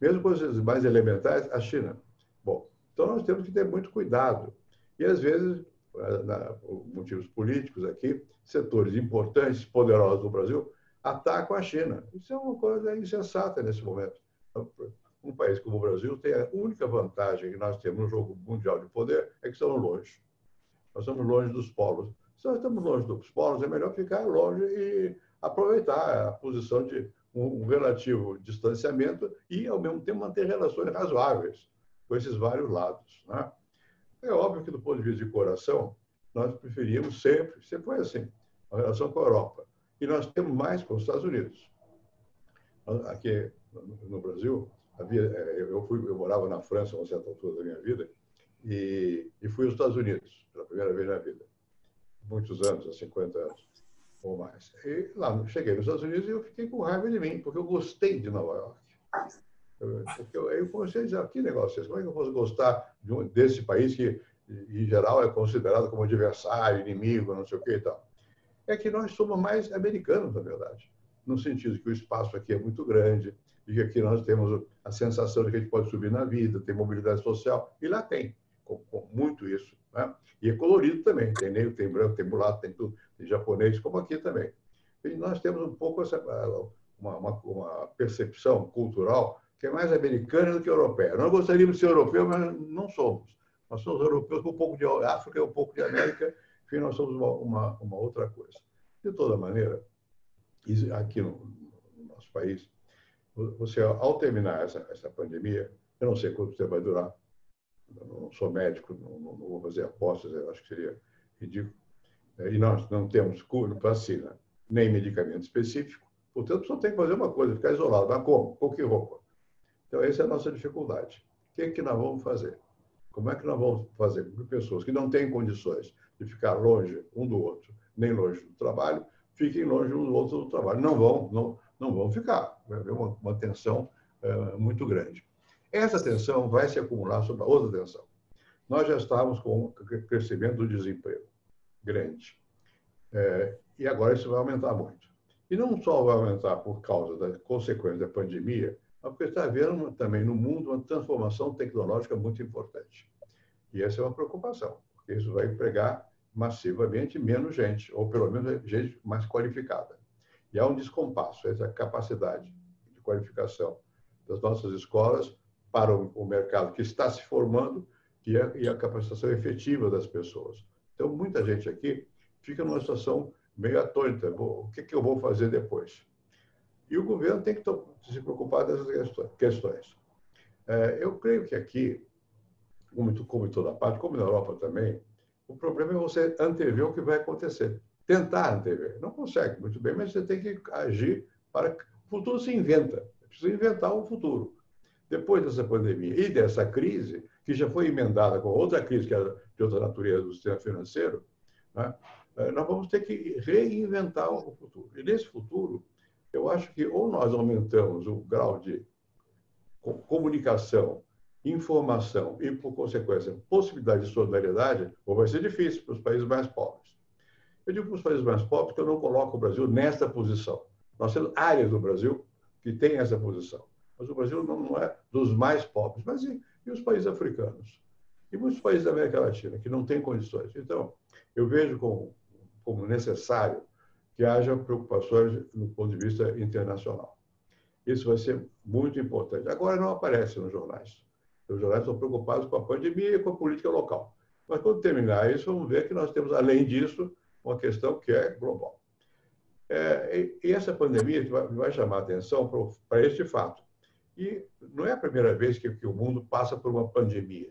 Mesmo coisas mais elementares, a China. Bom, então nós temos que ter muito cuidado. E às vezes, por motivos políticos aqui, setores importantes, poderosos do Brasil, atacam a China. Isso é uma coisa insensata nesse momento um país como o Brasil tem a única vantagem que nós temos no jogo mundial de poder é que estamos longe. Nós estamos longe dos polos. Se nós estamos longe dos polos, é melhor ficar longe e aproveitar a posição de um relativo distanciamento e, ao mesmo tempo, manter relações razoáveis com esses vários lados. Né? É óbvio que, do ponto de vista de coração, nós preferimos sempre, sempre foi assim, a relação com a Europa. E nós temos mais com os Estados Unidos. Aqui no Brasil, havia, é, eu, fui, eu morava na França a uma certa altura da minha vida e, e fui aos Estados Unidos pela primeira vez na vida. Muitos anos, há 50 anos ou mais. E lá, cheguei nos Estados Unidos e eu fiquei com raiva de mim, porque eu gostei de Nova York. Porque eu, eu comecei a dizer, ah, que negócio é esse? Como é que eu posso gostar desse país que, em geral, é considerado como adversário, inimigo, não sei o que e tal? É que nós somos mais americanos, na verdade, no sentido que o espaço aqui é muito grande, de que aqui nós temos a sensação de que a gente pode subir na vida, tem mobilidade social, e lá tem, com, com muito isso. Né? E é colorido também, tem negro, tem branco, tem mulato, tem tudo, tem japonês, como aqui também. E nós temos um pouco essa, uma, uma, uma percepção cultural que é mais americana do que europeia. Nós gostaríamos de ser europeus, mas não somos. Nós somos europeus com um pouco de África e um pouco de América, enfim, nós somos uma, uma, uma outra coisa. De toda maneira, aqui no, no nosso país, você, ao terminar essa, essa pandemia, eu não sei quanto tempo vai durar, eu não sou médico, não, não, não vou fazer apostas, acho que seria ridículo. É, e nós não temos cura, vacina, nem medicamento específico, portanto, só tem que fazer uma coisa, ficar isolado. Mas como? Com que roupa? Então, essa é a nossa dificuldade. O que é que nós vamos fazer? Como é que nós vamos fazer com que pessoas que não têm condições de ficar longe um do outro, nem longe do trabalho, fiquem longe um do outro do trabalho? Não vão, não, não vão ficar. Vai haver uma, uma tensão é, muito grande. Essa tensão vai se acumular sobre a outra tensão. Nós já estávamos com um crescimento do desemprego grande. É, e agora isso vai aumentar muito. E não só vai aumentar por causa da consequência da pandemia, mas porque está havendo também no mundo uma transformação tecnológica muito importante. E essa é uma preocupação, porque isso vai empregar massivamente menos gente, ou pelo menos gente mais qualificada. E há um descompasso entre a capacidade de qualificação das nossas escolas para o mercado que está se formando e a, e a capacitação efetiva das pessoas. Então, muita gente aqui fica numa situação meio atônita. O que, que eu vou fazer depois? E o governo tem que se preocupar dessas questões. É, eu creio que aqui, como, em toda parte, como na Europa também, o problema é você antever o que vai acontecer. Tentar antever. Não consegue muito bem, mas você tem que agir para. O futuro se inventa. É preciso inventar um futuro. Depois dessa pandemia e dessa crise, que já foi emendada com outra crise, que era de outra natureza do sistema financeiro, né? Nós vamos ter que reinventar o futuro. E nesse futuro, eu acho que ou nós aumentamos o grau de comunicação, informação e, por consequência, possibilidade de solidariedade, ou vai ser difícil para os países mais pobres. Eu digo para os países mais pobres que eu não coloco o Brasil nesta posição. Nós temos áreas do Brasil que têm essa posição. Mas o Brasil não é dos mais pobres, mas e, e os países africanos? E muitos países da América Latina que não têm condições. Então, eu vejo como, como necessário que haja preocupações no ponto de vista internacional. Isso vai ser muito importante. Agora não aparece nos jornais. Os jornais estão preocupados com a pandemia e com a política local. Mas quando terminar isso, vamos ver que nós temos, além disso, uma questão que é global. É, e essa pandemia vai, vai chamar a atenção para este fato. E não é a primeira vez que, que o mundo passa por uma pandemia.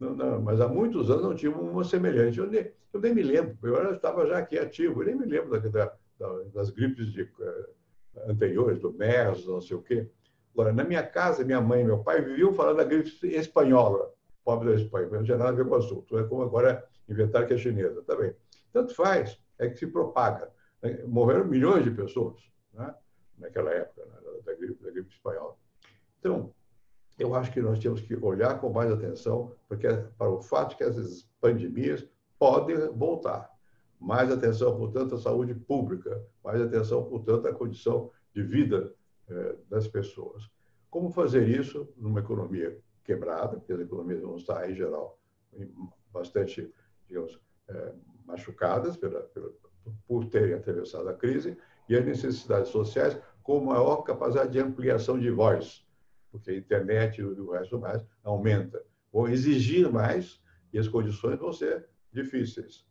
Não, não, mas há muitos anos não tinha uma semelhante. Eu nem, eu nem me lembro, eu estava já aqui ativo, eu nem me lembro da, da, das gripes de, uh, anteriores, do MERS, não sei o quê. Agora, na minha casa, minha mãe e meu pai viviam falando da gripe espanhola, pobre da Espanha, não tinha nada a ver com o assunto. É como agora inventar que é chinesa. Tá Tanto faz, é que se propaga. Morreram milhões de pessoas né? naquela época, né? da, gripe, da gripe espanhola. Então, eu acho que nós temos que olhar com mais atenção porque, para o fato que essas pandemias podem voltar. Mais atenção, portanto, à saúde pública, mais atenção, portanto, à condição de vida eh, das pessoas. Como fazer isso numa economia quebrada, porque as economias vão estar, em geral, bastante, digamos, eh, machucadas pela, pela, por terem atravessado a crise, e as necessidades sociais com maior capacidade de ampliação de voz porque a internet e o resto mais aumenta. Vão exigir mais e as condições vão ser difíceis.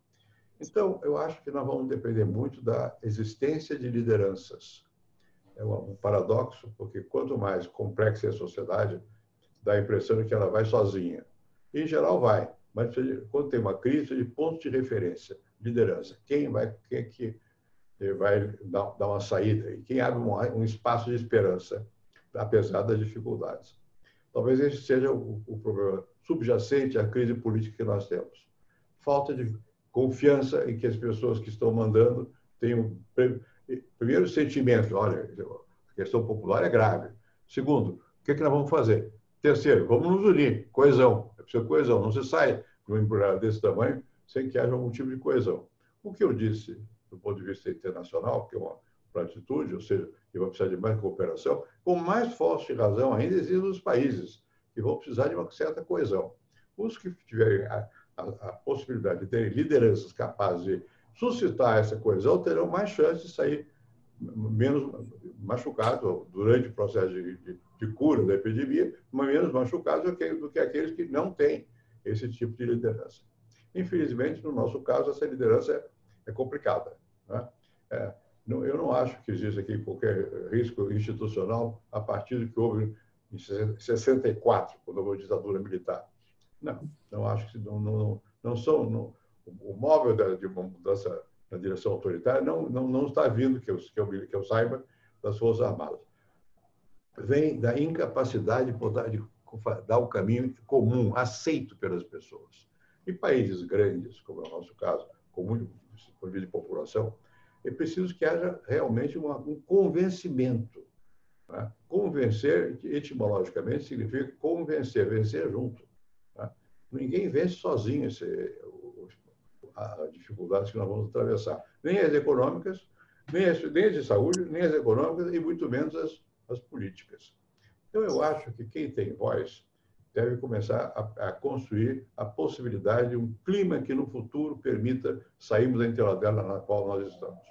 Então, eu acho que nós vamos depender muito da existência de lideranças. É um paradoxo, porque quanto mais complexa é a sociedade, dá a impressão de que ela vai sozinha. Em geral, vai, mas quando tem uma crise, de pontos de referência, liderança, quem vai, quem é que vai dar uma saída e quem abre um espaço de esperança apesar das dificuldades. Talvez esse seja o problema subjacente à crise política que nós temos. Falta de confiança em que as pessoas que estão mandando tenham, primeiro, sentimento, olha, a questão popular é grave. Segundo, o que, é que nós vamos fazer? Terceiro, vamos nos unir, coesão. É preciso coesão. Não se sai de um embrulhado desse tamanho sem que haja algum tipo de coesão. O que eu disse do ponto de vista internacional, que é uma platitude, ou seja, que vai precisar de mais cooperação, com mais forte razão ainda existem os países que vão precisar de uma certa coesão. Os que tiverem a, a possibilidade de terem lideranças capazes de suscitar essa coesão terão mais chance de sair menos machucados durante o processo de, de, de, cura da epidemia, mas menos machucados do que, do que aqueles que não têm esse tipo de liderança. Infelizmente, no nosso caso, essa liderança é, é complicada. Né? É, Não, eu não acho que exista aqui qualquer risco institucional a partir do que houve em 64, quando houve a ditadura militar. Não, não acho que não, não, não são. Não, o móvel da, de uma mudança na direção autoritária não, não, não está vindo, que eu, que, eu, que eu saiba, das Forças Armadas. Vem da incapacidade de, de dar o caminho comum, aceito pelas pessoas. Em países grandes, como é o nosso caso, com muito nível de população, é preciso que haja realmente uma, um convencimento. Né? Convencer, etimologicamente, significa convencer, vencer junto. Ninguém vence sozinho esse, as dificuldades que nós vamos atravessar. Nem as econômicas, nem as, nem as de saúde, nem as econômicas e muito menos as, as políticas. Então, eu acho que quem tem voz deve começar a, a, construir a possibilidade de um clima que no futuro permita sairmos da enteladela na qual nós estamos.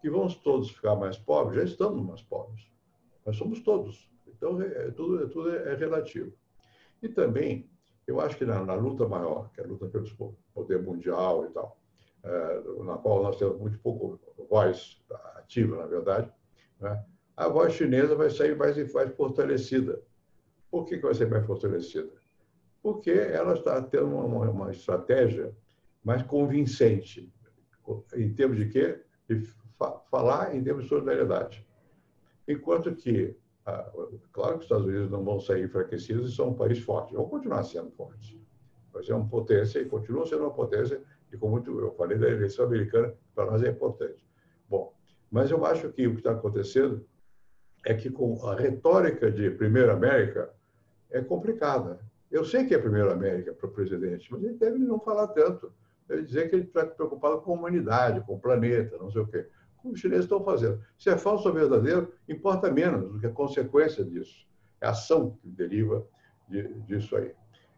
Que vamos todos ficar mais pobres, já estamos mais pobres. Nós somos todos. Então, é, é tudo, é, tudo é relativo. E também, eu acho que na, na, luta maior, que é a luta pelo poder mundial e tal, é, na qual nós temos muito pouco voz ativa, na verdade, né? a voz chinesa vai sair mais, mais fortalecida por que, que vai ser mais fortalecida? Porque ela está tendo uma, uma estratégia mais convincente, em termos de quê? De fa falar em termos de solidariedade. Enquanto que, ah, claro que os Estados Unidos não vão sair enfraquecidos e são um país forte, vão continuar sendo fortes. Vai ser uma potência e continua sendo uma potência, e como eu falei da eleição americana, para nós é importante. Bom, mas eu acho que o que está acontecendo é que com a retórica de Primeira América, é complicada. Eu sei que é primeira América para o presidente, mas ele deve não falar tanto. Ele dizer que ele está preocupado com a humanidade, com o planeta, não sei o quê. Os chineses estão fazendo. Se é falso ou verdadeiro, importa menos do que a consequência disso. É a ação que deriva de, disso aí.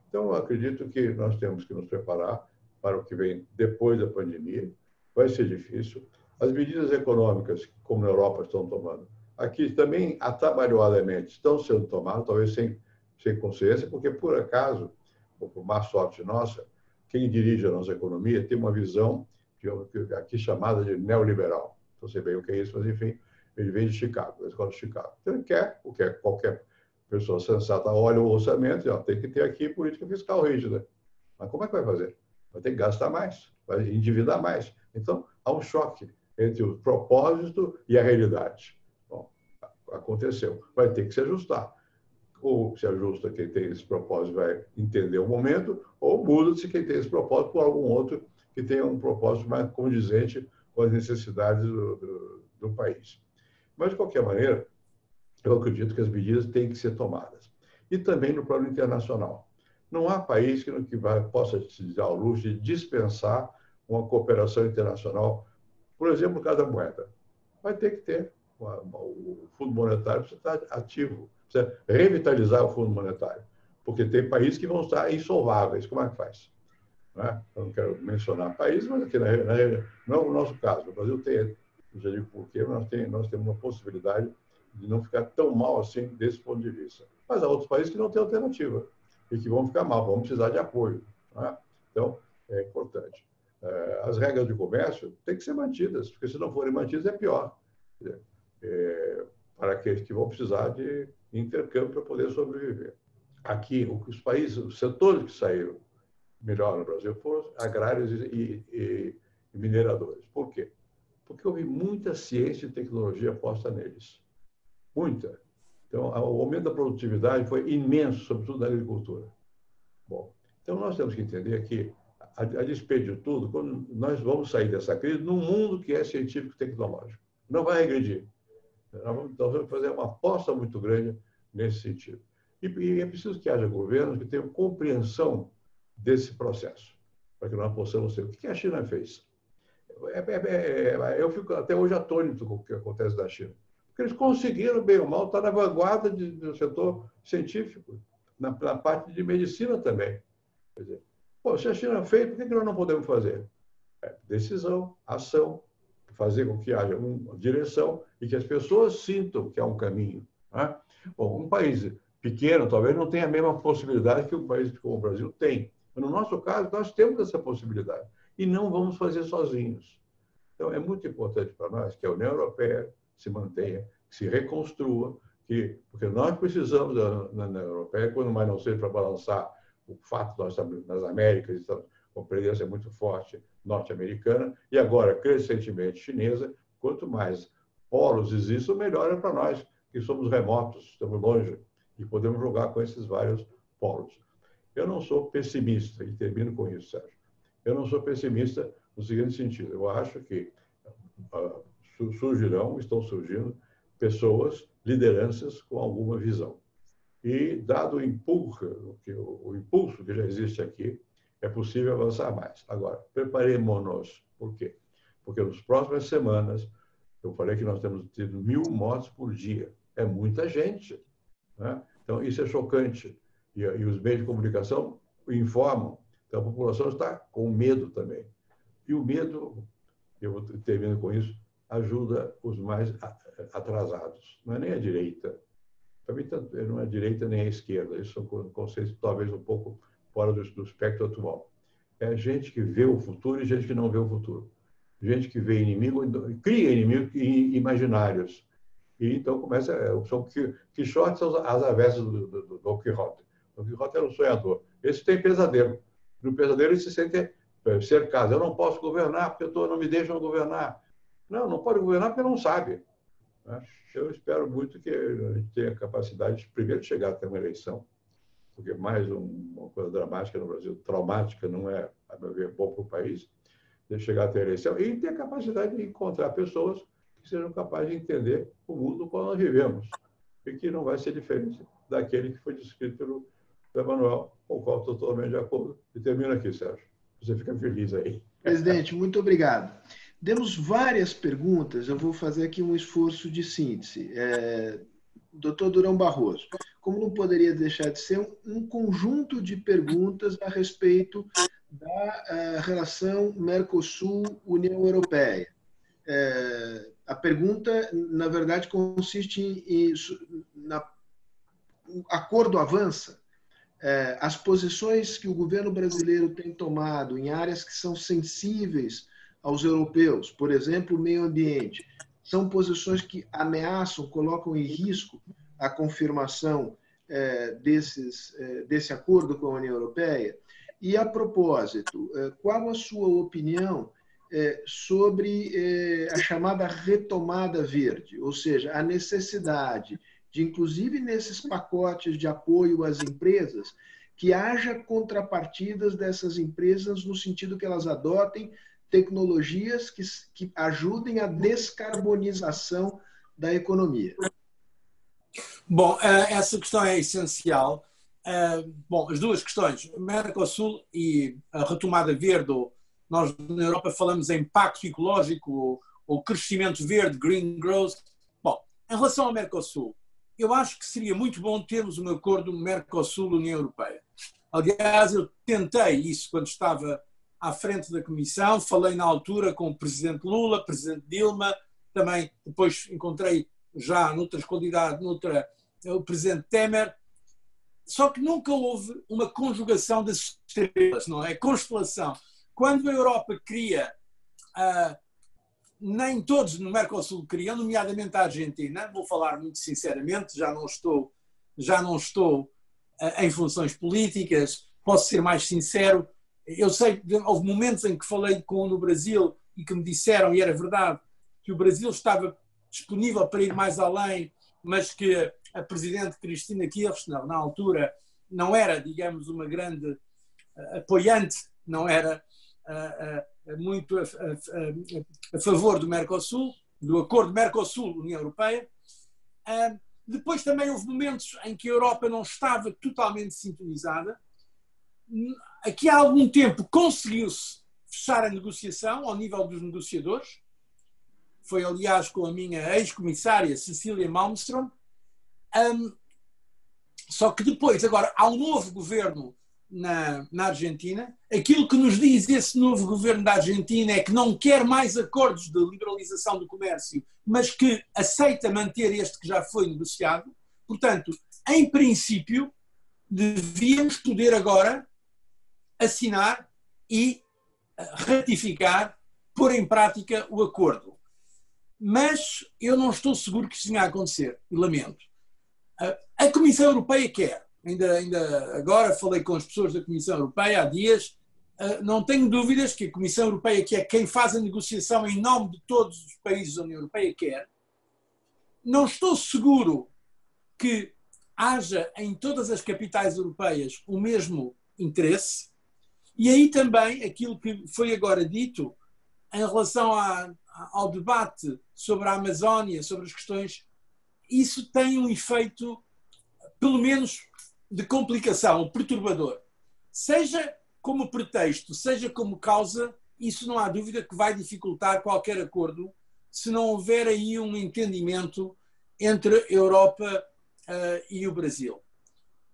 Então, acredito que nós temos que nos preparar para o que vem depois da pandemia. Vai ser difícil. As medidas econômicas, como na Europa estão tomando, aqui também atabalhoadamente estão sendo tomadas, talvez sem sem consciência, porque, por acaso, ou por má sorte nossa, quem dirige a nossa economia tem uma visão aqui chamada de neoliberal. Não sei bem o que é isso, mas, enfim, ele vem de Chicago, da escola de Chicago. Então, ele quer, o que é qualquer pessoa sensata olha o orçamento e ó, tem que ter aqui política fiscal rígida. Mas como é que vai fazer? Vai ter que gastar mais, vai endividar mais. Então, há um choque entre o propósito e a realidade. Bom, aconteceu. Vai ter que se ajustar ou se ajusta quem tem esse propósito vai entender o momento, ou muda-se quem tem esse propósito por algum outro que tenha um propósito mais condizente com as necessidades do, do, do país. Mas, de qualquer maneira, eu acredito que as medidas têm que ser tomadas. E também no plano internacional. Não há país que, que vai, possa se dar ao luxo de dispensar uma cooperação internacional, por exemplo, no caso da moeda. Vai ter que ter. O Fundo Monetário precisa estar ativo precisa revitalizar o Fundo Monetário, porque tem países que vão estar insolváveis. Como é que faz? Não é? Eu não quero mencionar países, mas aqui na, na, não é o nosso caso. O Brasil tem, não sei digo por quê, mas nós, tem, nós temos uma possibilidade de não ficar tão mal assim desse ponto de vista. Mas há outros países que não têm alternativa e que vão ficar mal, vão precisar de apoio. É? Então, é importante. É, as regras de comércio têm que ser mantidas, porque se não forem mantidas é pior. É, para aqueles que vão precisar de intercâmbio para poder sobreviver. Aqui, os países, os setores que saíram melhor no Brasil foram agrários e, e, e mineradores. Por quê? Porque houve muita ciência e tecnologia posta neles. Muita. Então, o aumento da produtividade foi imenso, sobretudo na agricultura. Bom, então nós temos que entender que, a, a despeito de tudo, quando nós vamos sair dessa crise num mundo que é científico e tecnológico. Não vai regredir. Nós vamos, nós vamos fazer uma aposta muito grande nesse sentido. E, e é preciso que haja governos que tenham compreensão desse processo, para que nós possamos ter. O que a China fez? É, é, é, eu fico até hoje atônito com o que acontece na China. Porque eles conseguiram, bem ou mal, estar na vanguarda de, do setor científico, na, na, parte de medicina também. Quer dizer, pô, se a China fez, por que, que nós não podemos fazer? É, decisão, ação, fazer com que haja uma direção e que as pessoas sintam que há um caminho. Né? Bom, um país pequeno talvez não tenha a mesma possibilidade que um país como o Brasil tem. Mas no nosso caso, nós temos essa possibilidade. E não vamos fazer sozinhos. Então, é muito importante para nós que a União Europeia se mantenha, se reconstrua, que, porque nós precisamos da União Europeia, quando mais não seja para balançar o fato de nós estamos nas Américas, estamos com presença muito forte norte-americana e agora crescentemente chinesa. Quanto mais polos existem, melhor é para nós, que somos remotos, estamos longe e podemos jogar com esses vários polos. Eu não sou pessimista, e termino com isso, Sérgio. Eu não sou pessimista no seguinte sentido: eu acho que uh, surgirão, estão surgindo pessoas, lideranças com alguma visão. E, dado o impulso, que, o impulso que já existe aqui, é possível avançar mais. Agora, preparemos-nos. Por quê? Porque nas próximas semanas, eu falei que nós temos tido mil mortes por dia. É muita gente. Né? Então, isso é chocante. E, e os meios de comunicação informam. Então, a população está com medo também. E o medo, eu termino com isso, ajuda os mais atrasados. Não é nem a direita. Para mim, não é a direita nem a esquerda. Isso são conceitos talvez um pouco fora do, do espectro atual. É gente que vê o futuro e gente que não vê o futuro. Gente que vê inimigo, cria inimigos imaginários. E então começa. É, são Quixote são as avessas do, do, do Don Quixote. Don Quixote era um sonhador. Esse tem pesadelo. No pesadelo ele se sente é, cercado. Eu não posso governar porque eu tô, não me deixam governar. Não, não pode governar porque não sabe. Né? Eu espero muito que a gente tenha capacidade de, primeiro, chegar até uma eleição, porque mais uma coisa dramática no Brasil, traumática, não é, a meu ver, bom para o país, de chegar até a eleição e ter a capacidade de encontrar pessoas que sejam capazes de entender o mundo no qual nós vivemos e que não vai ser diferente daquele que foi descrito pelo Emanuel, com o qual estou totalmente de acordo. E termino aqui, Sérgio. Você fica feliz aí. Presidente, muito obrigado. Demos várias perguntas, eu vou fazer aqui um esforço de síntese. É, doutor Durão Barroso, como não poderia deixar de ser, um, um conjunto de perguntas a respeito da uh, relação Mercosul-União Europeia. É, a pergunta, na verdade, consiste em, em na, acordo avança. É, as posições que o governo brasileiro tem tomado em áreas que são sensíveis aos europeus, por exemplo, o meio ambiente, são posições que ameaçam, colocam em risco a confirmação é, desses, é, desse acordo com a União Europeia. E, a propósito, é, qual a sua opinião é, sobre é, a chamada retomada verde, ou seja, a necessidade de, inclusive nesses pacotes de apoio às empresas, que haja contrapartidas dessas empresas no sentido que elas adotem tecnologias que, que ajudem a descarbonização da economia. Bom, eh, essa questão é essencial. Eh, bom, as duas questões, Mercosul e a retomada verde, nós na Europa falamos em pacto ecológico ou crescimento verde, green growth. Bom, em relação ao Mercosul, eu acho que seria muito bom termos um acordo Mercosul-União Europeia. Aliás, eu tentei isso quando estava à frente da Comissão, falei na altura com o Presidente Lula, Presidente Dilma, também depois encontrei já noutras qualidades, noutra, o Presidente Temer, só que nunca houve uma conjugação das estrelas, não é? Constelação. Quando a Europa cria, uh, nem todos no Mercosul queriam, nomeadamente a Argentina, vou falar muito sinceramente, já não estou, já não estou uh, em funções políticas, posso ser mais sincero, eu sei que houve momentos em que falei com no Brasil e que me disseram, e era verdade, que o Brasil estava disponível para ir mais além, mas que a presidente Cristina Kirchner, na altura, não era, digamos, uma grande uh, apoiante, não era muito a, a, a, favor do Mercosul, do acordo Mercosul-União Europeia. depois também houve momentos em que a Europa não estava totalmente sintonizada, aqui há algum tempo conseguiu-se fechar a negociação ao nível dos negociadores. Foi, aliás, com a minha ex-comissária Cecília Malmström. Um, só que depois, agora, há um novo governo na, na Argentina. Aquilo que nos diz esse novo governo da Argentina é que não quer mais acordos de liberalização do comércio, mas que aceita manter este que já foi negociado. Portanto, em princípio, devíamos poder agora assinar e eh, ratificar pôr em prática o acordo. Mas eu não estou seguro que isso venha a acontecer, lamento. A Comissão Europeia quer, ainda, ainda agora falei com as pessoas da Comissão Europeia há dias, não tenho dúvidas que a Comissão Europeia, que é quem faz a negociação em nome de todos os países da União Europeia, quer. Não estou seguro que haja em todas as capitais europeias o mesmo interesse. E aí também aquilo que foi agora dito em relação a, ao debate sobre a Amazónia, sobre as questões, isso tem um efeito, pelo menos, de complicação, perturbador. Seja como pretexto, seja como causa, isso não há dúvida que vai dificultar qualquer acordo se não houver aí um entendimento entre a Europa uh, e o Brasil.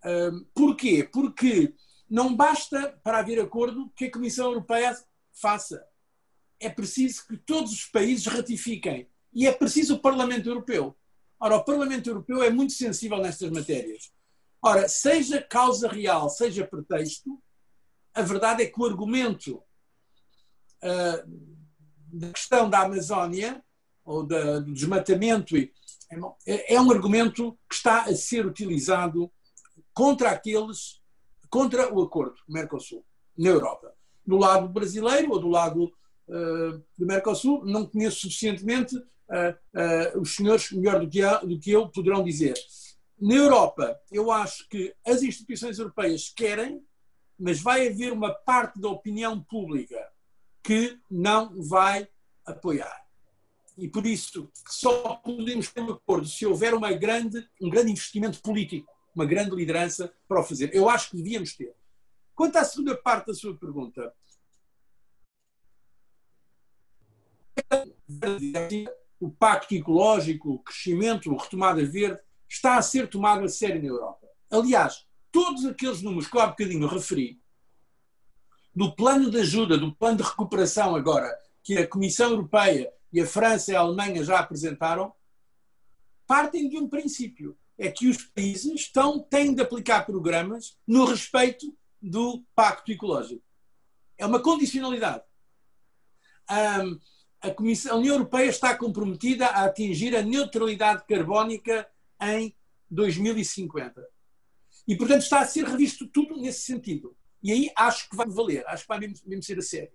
Uh, porquê? Porque não basta, para haver acordo, que a Comissão Europeia faça. É preciso que todos os países ratifiquem. E é preciso o Parlamento Europeu. Ora, o Parlamento Europeu é muito sensível nestas matérias. Ora, seja causa real, seja pretexto, a verdade é que o argumento uh, da questão da Amazónia, ou da, do desmatamento, é, é um argumento que está a ser utilizado contra aqueles contra o acordo Mercosul na Europa. Do lado brasileiro ou do lado uh, do Mercosul, não conheço suficientemente, uh, os senhores, melhor do que, do que eu, poderão dizer. Na Europa, eu acho que as instituições europeias querem, mas vai haver uma parte da opinião pública que não vai apoiar. E por isso só podemos ter um acordo se houver uma grande, um grande investimento político uma grande liderança para o fazer. Eu acho que devíamos ter. Quanto à segunda parte da sua pergunta, o pacto ecológico, o crescimento, a retomada verde, está a ser tomado a sério na Europa. Aliás, todos aqueles números que eu há bocadinho referi, do plano de ajuda, do plano de recuperação agora, que a Comissão Europeia e a França e a Alemanha já apresentaram, partem de um princípio é que os países estão, têm de aplicar programas no respeito do Pacto Ecológico. É uma condicionalidade. Um, a, Comissão, a União Europeia está comprometida a atingir a neutralidade carbónica em 2050. E, portanto, está a ser revisto tudo nesse sentido. E aí acho que vai valer, acho que vai mesmo, mesmo ser a sério.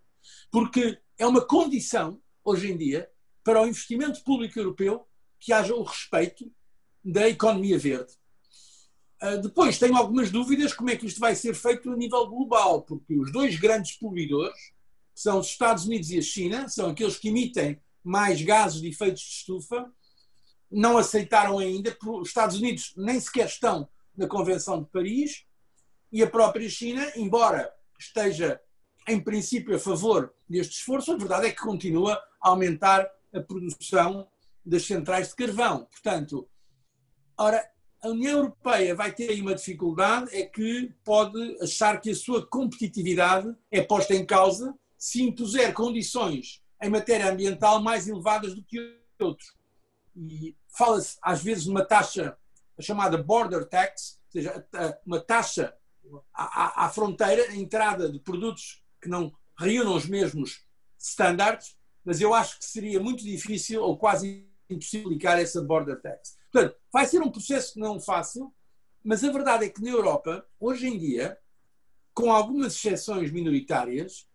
Porque é uma condição, hoje em dia, para o investimento público europeu que haja o respeito da economia verde. Uh, depois, tenho algumas dúvidas como é que isto vai ser feito a nível global, porque os dois grandes poluidores, são os Estados Unidos e a China, são aqueles que emitem mais gases de efeitos de estufa, não aceitaram ainda, porque os Estados Unidos nem sequer estão na Convenção de Paris, e a própria China, embora esteja em princípio a favor deste esforço, a verdade é que continua a aumentar a produção das centrais de carvão. Portanto, Ora, a União Europeia vai ter aí uma dificuldade, é que pode achar que a sua competitividade é posta em causa se impuser condições em matéria ambiental mais elevadas do que outros. E fala-se às vezes de uma taxa chamada border tax, ou seja, uma taxa à, à fronteira, a entrada de produtos que não reúnam os mesmos standards, mas eu acho que seria muito difícil ou quase impossível aplicar essa border tax. Portanto, vai ser um processo não fácil, mas a verdade é que na Europa, hoje em dia, com algumas exceções minoritárias,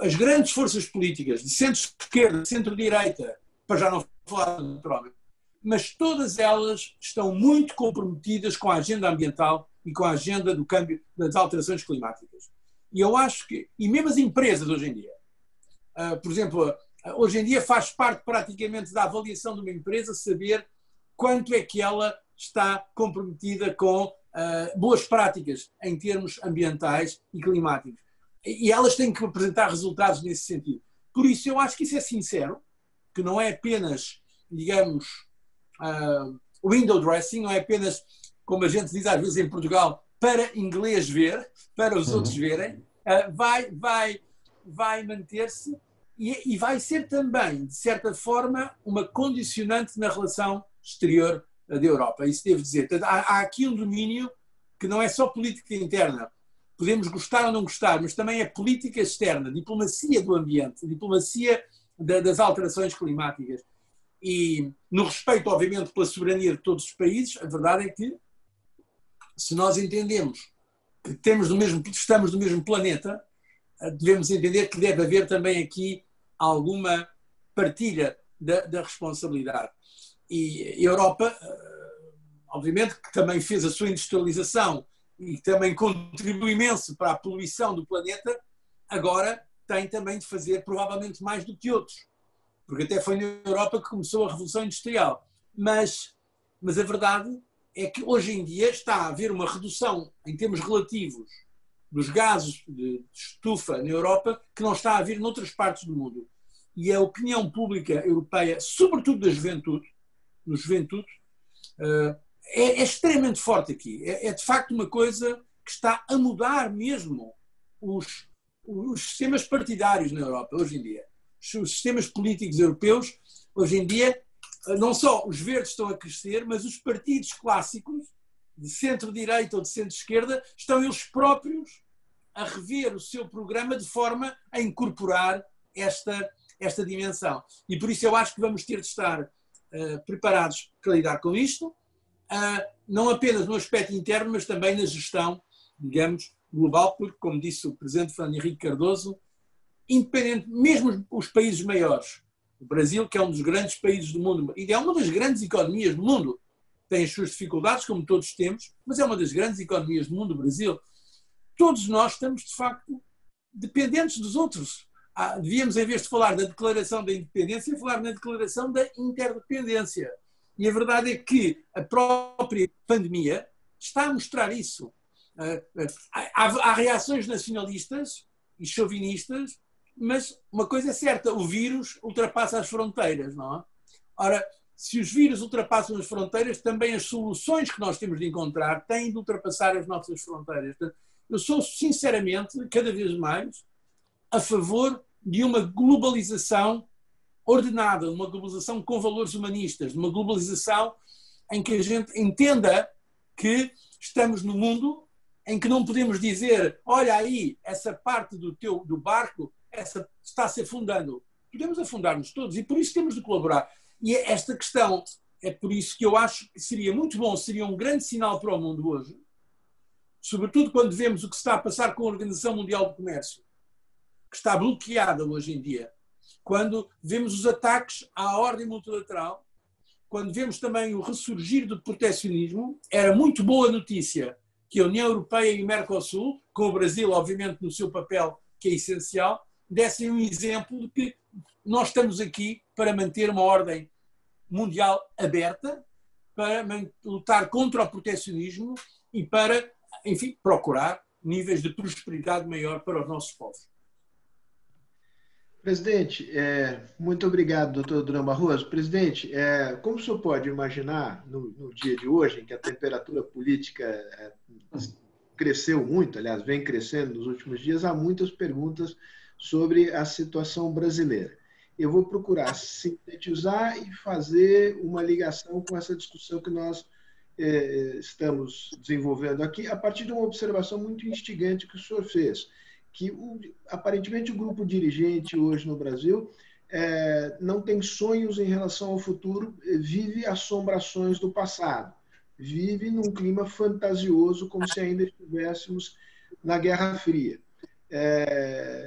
as grandes forças políticas de centro-esquerda, centro-direita, para já não falar naturalmente, mas todas elas estão muito comprometidas com a agenda ambiental e com a agenda do câmbio das alterações climáticas. E eu acho que, e mesmo as empresas hoje em dia, uh, por exemplo, uh, hoje em dia faz parte praticamente da avaliação de uma empresa saber quanto é que ela está comprometida com uh, boas práticas em termos ambientais e climáticos. E elas têm que apresentar resultados nesse sentido. Por isso, eu acho que isso é sincero, que não é apenas, digamos, uh, window dressing, não é apenas, como a gente diz às vezes em Portugal, para inglês ver, para os uhum. outros verem, uh, vai, vai, vai manter-se e, e vai ser também, de certa forma, uma condicionante na relação exterior da Europa. Isso devo dizer. Há, há aqui um domínio que não é só política interna. podemos gostar ou não gostar, mas também é política externa, diplomacia do ambiente, diplomacia das alterações climáticas. E no respeito, obviamente, pela soberania de todos os países, a verdade é que se nós entendemos que temos no mesmo, estamos no mesmo planeta, devemos entender que deve haver também aqui alguma partilha da, da responsabilidade. E a Europa, eh, obviamente, que também fez a sua industrialização e também contribui imenso para a poluição do planeta, agora tem também de fazer provavelmente mais do que outros, porque até foi na Europa que começou a Revolução Industrial. Mas, mas a verdade é que hoje em dia está a haver uma redução em termos relativos dos gases de estufa na Europa que não está a haver noutras partes do mundo. E a opinião pública europeia, sobretudo da juventude, no juventude, eh, é, é extremamente forte aqui. É, é, de facto uma coisa que está a mudar mesmo os, os sistemas partidários na Europa hoje em dia. Os sistemas políticos europeus, hoje em dia, não só os verdes estão a crescer, mas os partidos clássicos, de centro-direita ou de centro-esquerda, estão eles próprios a rever o seu programa de forma a incorporar esta, esta dimensão. E por isso eu acho que vamos ter de estar uh, preparados para lidar com isto, uh, não apenas no aspecto interno, mas também na gestão, digamos, global, porque, como disse o Presidente Fernando Henrique Cardoso, independente, mesmo os países maiores, o Brasil, que é um dos grandes países do mundo, e é uma das grandes economias do mundo, tem as suas dificuldades, como todos temos, mas é uma das grandes economias do mundo, o Brasil. Todos nós estamos, de facto, dependentes dos outros. Ah, devíamos, em vez de falar da declaração da independência, falar na declaração da interdependência. E a verdade é que a própria pandemia está a mostrar isso. Ah, ah, há, há reações nacionalistas e chauvinistas mas uma coisa é certa, o vírus ultrapassa as fronteiras, não é? Ora, se os vírus ultrapassam as fronteiras, também as soluções que nós temos de encontrar têm de ultrapassar as nossas fronteiras. Eu sou, sinceramente, cada vez mais a favor de uma globalização ordenada, uma globalização com valores humanistas, uma globalização em que a gente entenda que estamos no mundo em que não podemos dizer, olha aí, essa parte do teu do barco essa está se afundando. Podemos afundar-nos todos e por isso temos de colaborar. E é esta questão é por isso que eu acho que seria muito bom, seria um grande sinal para o mundo hoje, sobretudo quando vemos o que está a passar com a Organização Mundial do Comércio, que está bloqueada hoje em dia, quando vemos os ataques à ordem multilateral, quando vemos também o ressurgir do proteccionismo, era muito boa notícia que a União Europeia e o Mercosul, com o Brasil, obviamente, no seu papel que é essencial, dessem um exemplo de que nós estamos aqui para manter uma ordem mundial aberta, para lutar contra o proteccionismo e para, enfim, procurar níveis de prosperidade maior para os nossos povos. Presidente, é, muito obrigado, doutor Durão Barroso. Presidente, é, como o senhor pode imaginar, no, no, dia de hoje, em que a temperatura política é, cresceu muito, aliás, vem crescendo nos últimos dias, há muitas perguntas sobre a situação brasileira. Eu vou procurar sintetizar e fazer uma ligação com essa discussão que nós eh, estamos desenvolvendo aqui, a partir de uma observação muito instigante que o senhor fez, que o, aparentemente o grupo dirigente hoje no Brasil eh, não tem sonhos em relação ao futuro, eh, vive assombrações do passado, vive num clima fantasioso, como se ainda estivéssemos na Guerra Fria. É,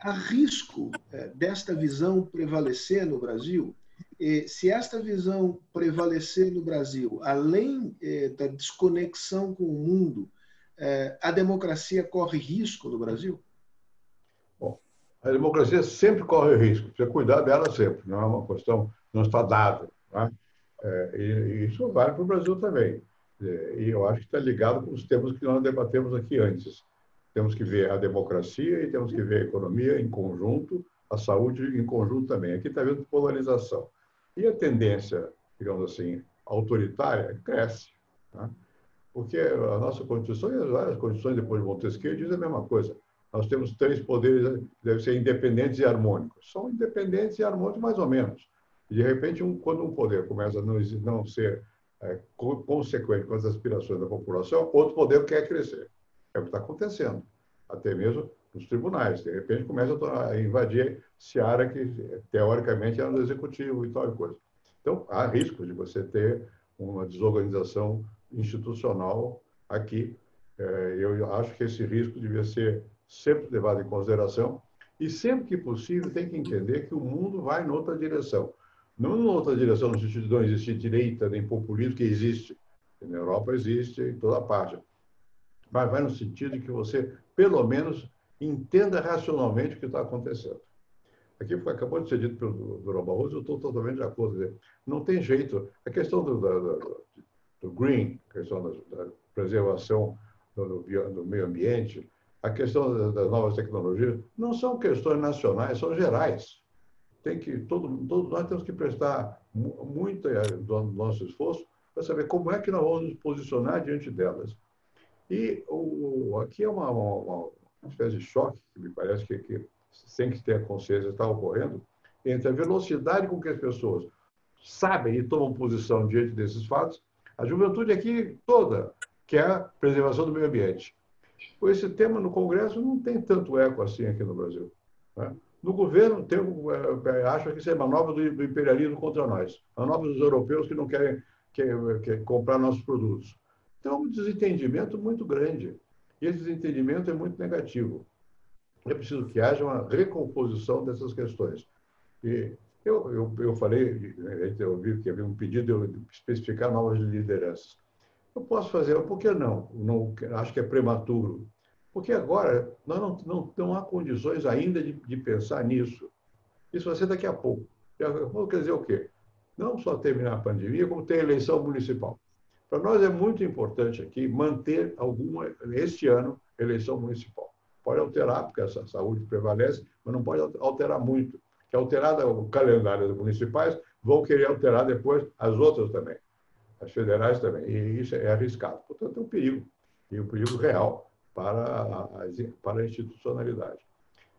há risco é, desta visão prevalecer no Brasil? E, se esta visão prevalecer no Brasil, além é, da desconexão com o mundo, é, a democracia corre risco no Brasil? Bom, a democracia sempre corre risco. Precisa cuidar dela sempre. Não é uma questão, não está dada. Né? É, e, isso vale para o Brasil também. E eu acho que está ligado com os temas que nós debatemos aqui antes temos que ver a democracia e temos que ver a economia em conjunto, a saúde em conjunto também. Aqui está havendo polarização. E a tendência, digamos assim, autoritária cresce. Né? Porque a nossa Constituição e as várias constituições depois de Montesquieu dizem a mesma coisa. Nós temos três poderes, devem ser independentes e harmônicos. São independentes e harmônicos mais ou menos. E, de repente, um, quando um poder começa a não, não ser é, consequente com as aspirações da população, outro poder quer crescer. É o que está acontecendo. Até mesmo nos tribunais. De repente começa a invadir seara que, teoricamente, era do executivo e tal coisa. Então, há risco de você ter uma desorganização institucional aqui. É, eu acho que esse risco devia ser sempre levado em consideração e sempre que possível tem que entender que o mundo vai em outra direção. Não em outra direção no sentido de não existir direita nem populismo, que existe. Na Europa existe em toda parte. Mas vai no sentido de que você, pelo menos, entenda racionalmente o que está acontecendo. Aqui foi, acabou de ser dito pelo Durão Barroso, eu estou totalmente de acordo. Não tem jeito. A questão do, do green, questão da, da preservação do, do, meio ambiente, a questão das novas tecnologias, não são questões nacionais, são gerais. Tem que, todo, todos nós temos que prestar muito eh, do nosso esforço para saber como é que nós vamos nos posicionar diante delas. E o, aqui é uma, uma, uma espécie de choque, que me parece que, que sem que tenha consciência está ocorrendo, entre a velocidade com que as pessoas sabem e tomam posição diante desses fatos, a juventude aqui toda quer preservação do meio ambiente. Esse tema no Congresso não tem tanto eco assim aqui no Brasil. Né? No governo, tem, é, acho que isso é manobra do, imperialismo contra nós, manobra dos europeus que não querem, comprar nossos produtos. Então, um desentendimento muito grande. E esse desentendimento é muito negativo. É preciso que haja uma recomposição dessas questões. E eu, eu, eu falei, eu vi que havia um pedido de especificar novas lideranças. Eu posso fazer, por que não? não acho que é prematuro. Porque agora nós não, não, não há condições ainda de, de pensar nisso. Isso vai ser daqui a pouco. Quer dizer o quê? Não só terminar a pandemia, como ter eleição municipal. Para nós é muito importante aqui manter alguma, este ano, eleição municipal. Pode alterar, porque essa saúde prevalece, mas não pode alterar muito. Que alterar o calendário das municipais, vão querer alterar depois as outras também, as federais também. E isso é arriscado. Portanto, é um perigo, e um perigo real para a, para a institucionalidade.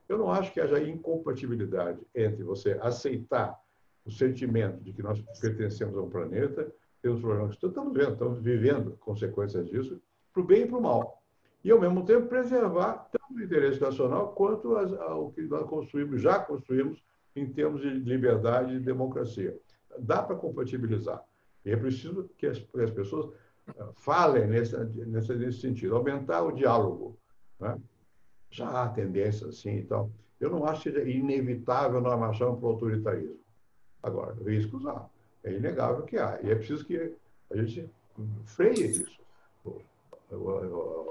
Eu não acho que haja incompatibilidade entre você aceitar o sentimento de que nós pertencemos a um planeta temos problemas que estamos vendo, estamos vivendo consequências disso, para o bem e para o mal. E, ao mesmo tempo, preservar tanto o interesse nacional quanto as, o que nós construímos, já construímos, em termos de liberdade e democracia. Dá para compatibilizar. E é preciso que as, que as pessoas ah, falem nesse, nesse, nesse sentido, aumentar o diálogo. Né? Já há tendência assim e tal. Eu não acho que seja inevitável nós marcharmos para o autoritarismo. Agora, riscos há. É inegável que há. E é preciso que a gente freie isso.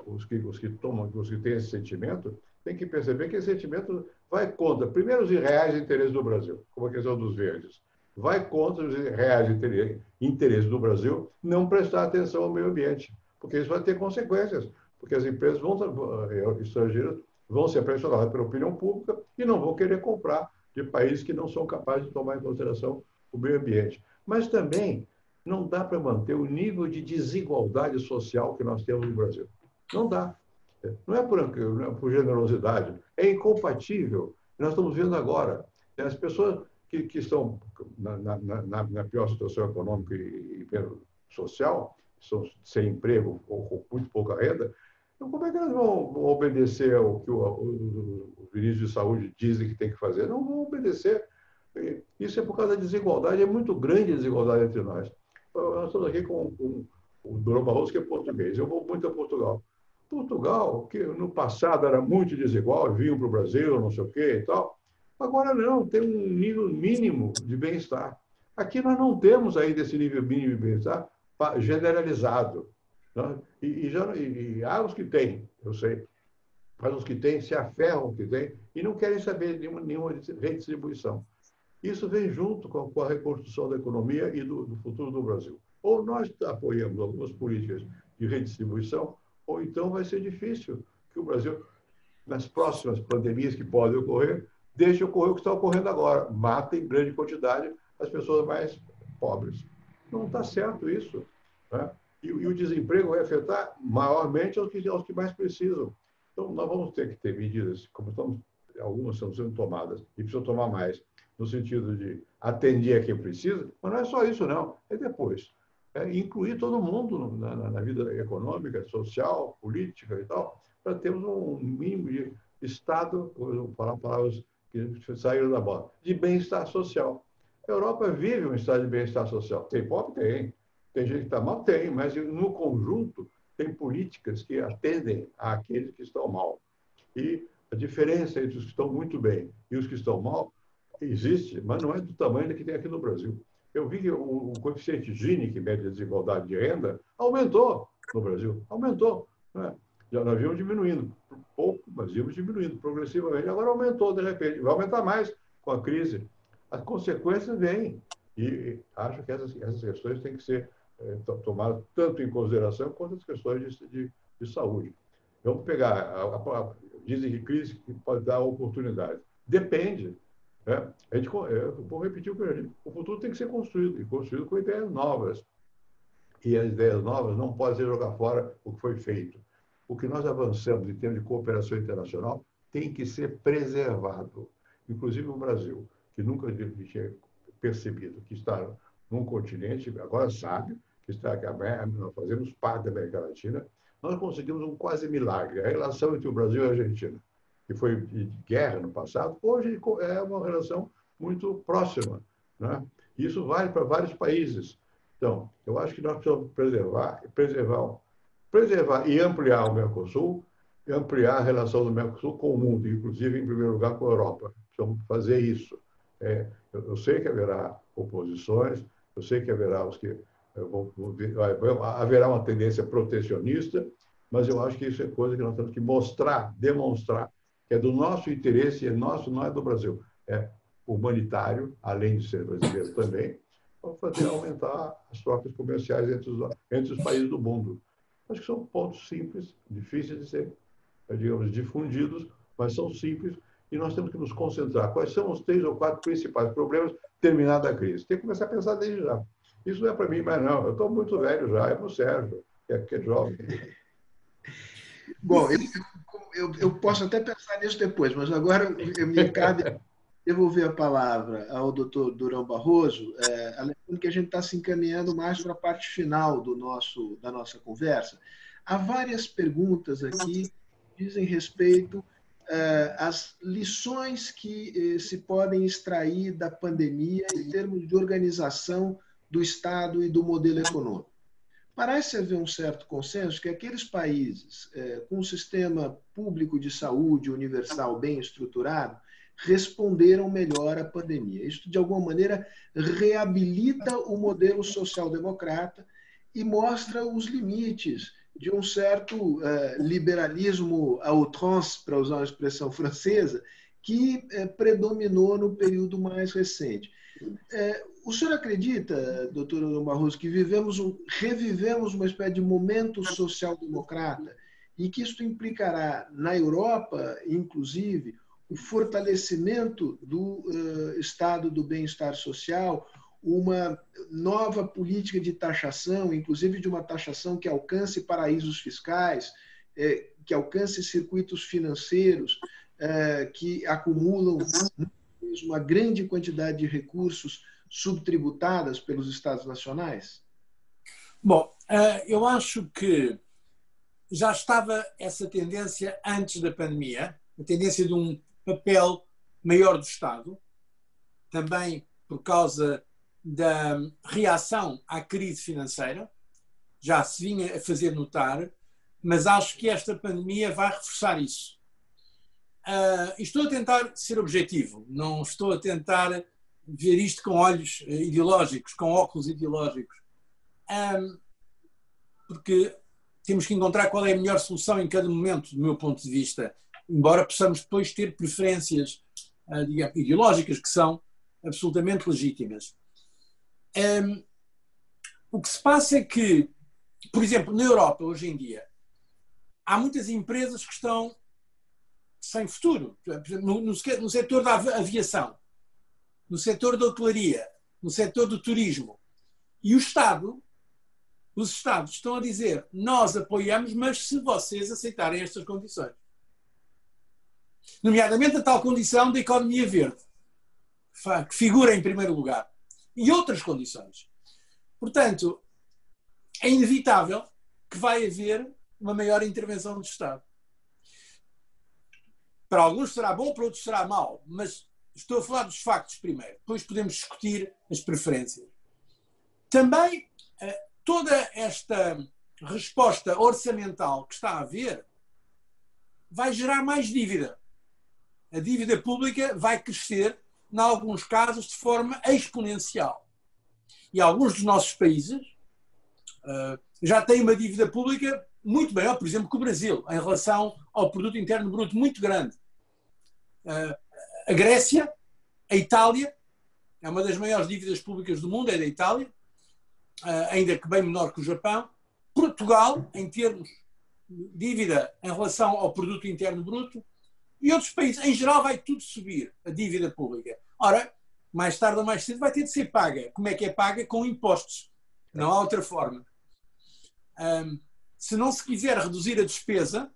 Os que, os que tomam, os que têm esse sentimento, têm que perceber que esse sentimento vai contra, primeiro, os reais interesses do Brasil, como a questão dos verdes. Vai contra os reais interesses do Brasil não prestar atenção ao meio ambiente, porque isso vai ter consequências, porque as empresas vão, eh, estrangeiras vão ser pressionadas pela opinião pública e não vão querer comprar de países que não são capazes de tomar em consideração o meio ambiente mas também não dá para manter o nível de desigualdade social que nós temos no Brasil. Não dá. Não é por, não é por generosidade, é incompatível. Nós estamos vendo agora. Né, as pessoas que, que estão na, na, na, na, pior situação econômica e, e social, estão sem emprego ou com muito pouca renda, então como é que elas vão, vão obedecer ao que os ministros de saúde dizem que tem que fazer? Não vão obedecer. Isso é por causa da desigualdade, é muito grande a desigualdade entre nós. Nós estamos aqui com, com o Dom Barroso, que é português. Eu vou muito a Portugal. Portugal, que no passado era muito desigual, vinham para o Brasil, não sei o quê e tal. Agora não, tem um nível mínimo de bem-estar. Aqui nós não temos ainda esse nível mínimo de bem-estar generalizado. Né? E, e, já, e, e há os que têm, eu sei, mas os que têm se aferram que têm e não querem saber nenhuma, nenhuma redistribuição. Isso vem junto com, com a reconstrução da economia e do, do, futuro do Brasil. Ou nós apoiamos algumas políticas de redistribuição, ou então vai ser difícil que o Brasil, nas próximas pandemias que podem ocorrer, deixe ocorrer o que está ocorrendo agora. Mata em grande quantidade as pessoas mais pobres. Não está certo isso. Né? E, e, o desemprego vai afetar maiormente aos que, aos que mais precisam. Então, nós vamos ter que ter medidas, como estamos, algumas estão sendo tomadas, e precisam tomar mais no sentido de atender a quem precisa, mas não é só isso, não. É depois. É incluir todo mundo na, na, vida econômica, social, política e tal, para termos um mínimo de estado, vou falar palavras que saíram da bola, de bem-estar social. A Europa vive um estado de bem-estar social. Tem pobre? Tem. Tem gente que está mal? Tem. Mas, no conjunto, tem políticas que atendem àqueles que estão mal. E a diferença entre os que estão muito bem e os que estão mal existe, mas não é do tamanho que tem aqui no Brasil. Eu vi que o, coeficiente Gini, que mede a desigualdade de renda, aumentou no Brasil. Aumentou. Né? Já nós vimos diminuindo, pouco, mas vimos diminuindo progressivamente. Agora aumentou, de repente. Vai aumentar mais com a crise. As consequências vêm. E acho que essas, essas questões têm que ser é, tomadas tanto em consideração quanto as questões de, de, de saúde. Vamos pegar, a, a, a, dizem que crise pode dar oportunidade. Depende. Né? A gente, eu vou repetir o que eu disse. O futuro tem que ser construído, e construído com ideias novas. E as ideias novas não podem ser jogar fora o que foi feito o que nós avançamos em termos de cooperação internacional tem que ser preservado. Inclusive o Brasil, que nunca tinha percebido que está num continente, agora sabe que está nós fazemos parte da América Latina, nós conseguimos um quase milagre. A relação entre o Brasil e a Argentina, que foi de guerra no passado, hoje é uma relação muito próxima. Né? Isso vale para vários países. Então, eu acho que nós precisamos preservar, preservar preservar e ampliar o Mercosul, e ampliar a relação do Mercosul com o mundo, inclusive, em primeiro lugar, com a Europa. Precisamos fazer isso. É, eu, eu, sei que haverá oposições, eu sei que haverá os que vão, haverá uma tendência protecionista, mas eu acho que isso é coisa que nós temos que mostrar, demonstrar, que é do nosso interesse, é nosso, não é do Brasil. É humanitário, além de ser brasileiro também, para fazer aumentar as trocas comerciais entre os, entre os países do mundo. Acho que são pontos simples, difíceis de ser, digamos, difundidos, mas são simples e nós temos que nos concentrar. Quais são os três ou quatro principais problemas terminada a crise? Tem que começar a pensar desde já. Isso não é para mim mais não. Eu estou muito velho já, é para o Sérgio, que é, que é jovem. Bom, eu, eu, eu, posso até pensar nisso depois, mas agora me cabe devolver a palavra ao doutor Durão Barroso, é, lembrando que a gente está se encaminhando mais para a parte final do nosso, da nossa conversa. Há várias perguntas aqui que dizem respeito é, às lições que eh, se podem extrair da pandemia em termos de organização do Estado e do modelo econômico. Parece haver um certo consenso que aqueles países é, com um sistema público de saúde universal bem estruturado responderam melhor à pandemia. Isso, de alguma maneira, reabilita o modelo social-democrata e mostra os limites de um certo uh, liberalismo à outrance, para usar uma expressão francesa, que uh, predominou no período mais recente. Uh, o senhor acredita, doutor Bruno Barroso, que vivemos um, revivemos uma espécie de momento social-democrata e que isso implicará na Europa, inclusive, o fortalecimento do uh, estado do bem-estar social, uma nova política de taxação, inclusive de uma taxação que alcance paraísos fiscais, eh, que alcance circuitos financeiros eh, que acumulam uma grande quantidade de recursos subtributadas pelos estados nacionais? Bom, eu acho que já estava essa tendência antes da pandemia, a tendência de um papel maior do Estado, também por causa da reação à crise financeira, já se vinha a fazer notar, mas acho que esta pandemia vai reforçar isso. Uh, estou a tentar ser objetivo, não estou a tentar ver isto com olhos eh, ideológicos, com óculos ideológicos, um, porque temos que encontrar qual é a melhor solução em cada momento, do meu ponto de vista embora possamos depois ter preferências uh, ideológicas que são absolutamente legítimas. Um, o que se passa é que, por exemplo, na Europa, hoje em dia, há muitas empresas que estão sem futuro. No, no, setor da aviação, no setor da hotelaria, no setor do turismo. E o Estado, os Estados estão a dizer: nós apoiamos, mas se vocês aceitarem estas condições nomeadamente a tal condição da economia verde, que figura em primeiro lugar, e outras condições. Portanto, é inevitável que vai haver uma maior intervenção do Estado. Para alguns será bom, para outros será mau, mas estou a falar dos factos primeiro, depois podemos discutir as preferências. Também eh, toda esta resposta orçamental que está a haver vai gerar mais dívida. A dívida pública vai crescer, em alguns casos, de forma exponencial. E alguns dos nossos países uh, já têm uma dívida pública muito maior, por exemplo, que o Brasil, em relação ao produto interno bruto muito grande. Uh, a Grécia, a Itália, é uma das maiores dívidas públicas do mundo, é da Itália, uh, ainda que bem menor que o Japão. Portugal, em termos de dívida em relação ao produto interno bruto, e outros países. Em geral, vai tudo subir, a dívida pública. Ora, mais tarde ou mais cedo vai ter de ser paga. Como é que é paga? Com impostos. Não há outra forma. Um, se não se quiser reduzir a despesa,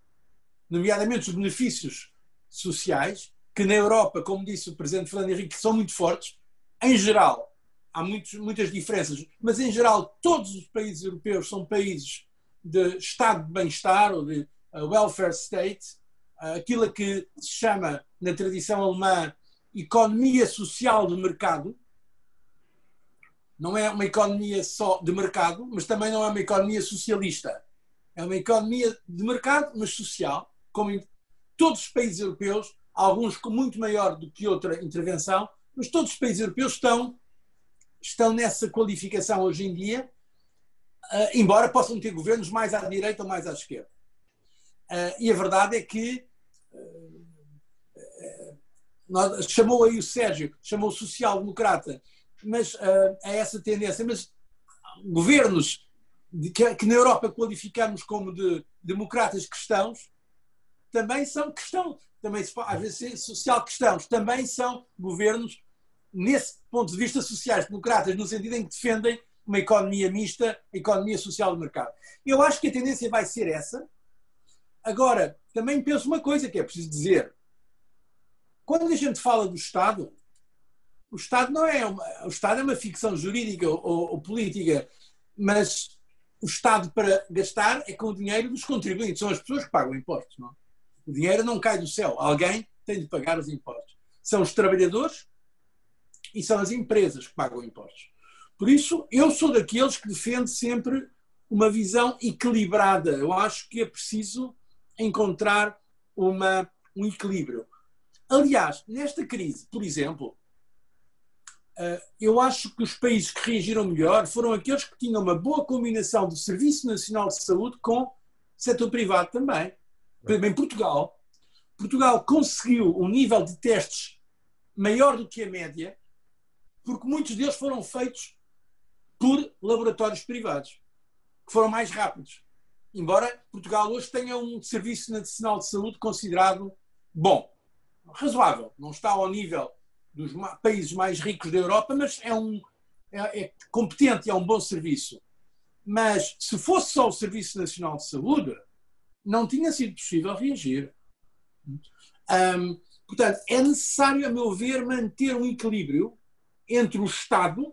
nomeadamente os benefícios sociais, que na Europa, como disse o Presidente Fernando Henrique, são muito fortes, em geral, há muitos, muitas diferenças, mas em geral todos os países europeus são países de estado de bem-estar ou de uh, welfare state, uh, aquilo que se chama na tradição alemã economia social de mercado. Não é uma economia só de mercado, mas também não é uma economia socialista. É uma economia de mercado, mas social, como em todos os países europeus, alguns com muito maior do que outra intervenção, mas todos os países europeus estão, estão nessa qualificação hoje em dia, uh, embora possam ter governos mais à direita ou mais à esquerda. Uh, e a verdade é que uh, chamou aí o Sérgio, chamou social-democrata, mas é essa tendência. Mas governos que, que, na Europa qualificamos como de democratas cristãos também são cristãos, também às vezes social cristãos, também são governos nesse ponto de vista sociais-democratas, no sentido em que defendem uma economia mista, economia social de mercado. Eu acho que a tendência vai ser essa. Agora, também penso uma coisa que é preciso dizer. Quando a gente fala do Estado, o Estado não é uma, o Estado é uma ficção jurídica ou, ou política, mas o Estado para gastar é com o dinheiro dos contribuintes, são as pessoas que pagam impostos. Não? O dinheiro não cai do céu, alguém tem de pagar os impostos. São os trabalhadores e são as empresas que pagam impostos. Por isso, eu sou daqueles que defende sempre uma visão equilibrada. Eu acho que é preciso encontrar uma, um equilíbrio. Aliás, nesta crise, por exemplo, eu acho que os países que reagiram melhor foram aqueles que tinham uma boa combinação do Serviço Nacional de Saúde com setor privado também. Em Portugal, Portugal conseguiu um nível de testes maior do que a média, porque muitos deles foram feitos por laboratórios privados, que foram mais rápidos. Embora Portugal hoje tenha um Serviço Nacional de Saúde considerado bom, razoável, não está ao nível dos países mais ricos da Europa, mas é, um, é, é competente e é um bom serviço. Mas se fosse só o Serviço Nacional de Saúde, não tinha sido possível reagir. Um, portanto, é necessário, a meu ver, manter um equilíbrio entre o Estado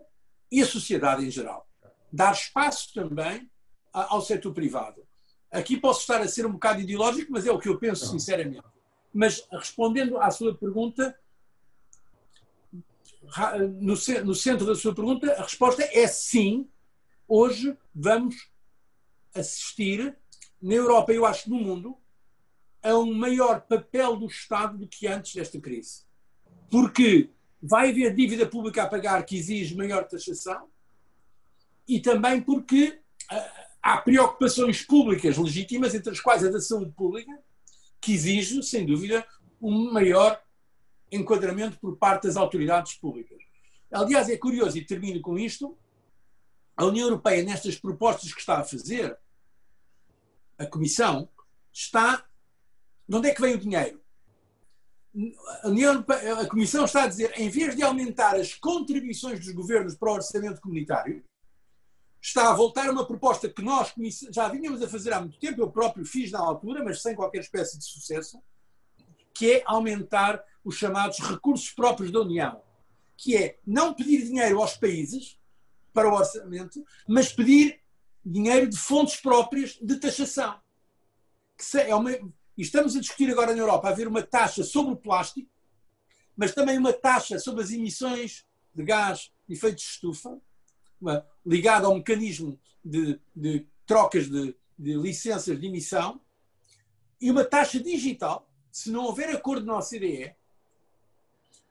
e a sociedade em geral. Dar espaço também ao setor privado. Aqui posso estar a ser um bocado ideológico, mas é o que eu penso sinceramente. Mas respondendo à sua pergunta, no, centro da sua pergunta, a resposta é sim. Hoje vamos assistir, na Europa, eu acho, no mundo, a um maior papel do Estado do que antes desta crise. Porque vai haver dívida pública a pagar que exige maior taxação e também porque ah, há preocupações públicas legítimas, entre as quais a da saúde pública, que exige, sem dúvida, um maior enquadramento por parte das autoridades públicas. Aliás, é curioso, e termino com isto, a União Europeia, nestas propostas que está a fazer, a Comissão, está. De onde é que vem o dinheiro? a, União, a Comissão está a dizer, em vez de aumentar as contribuições dos governos para o orçamento comunitário, está a voltar uma proposta que nós já vínhamos a fazer há muito tempo, eu próprio fiz na altura, mas sem qualquer espécie de sucesso, que é aumentar os chamados recursos próprios da União, que é não pedir dinheiro aos países para o orçamento, mas pedir dinheiro de fontes próprias de taxação. É uma, E estamos a discutir agora na Europa haver uma taxa sobre o plástico, mas também uma taxa sobre as emissões de gás de efeito de estufa, uma, ligada ao mecanismo de, de trocas de, de licenças de emissão, e uma taxa digital, se não houver acordo na OCDE,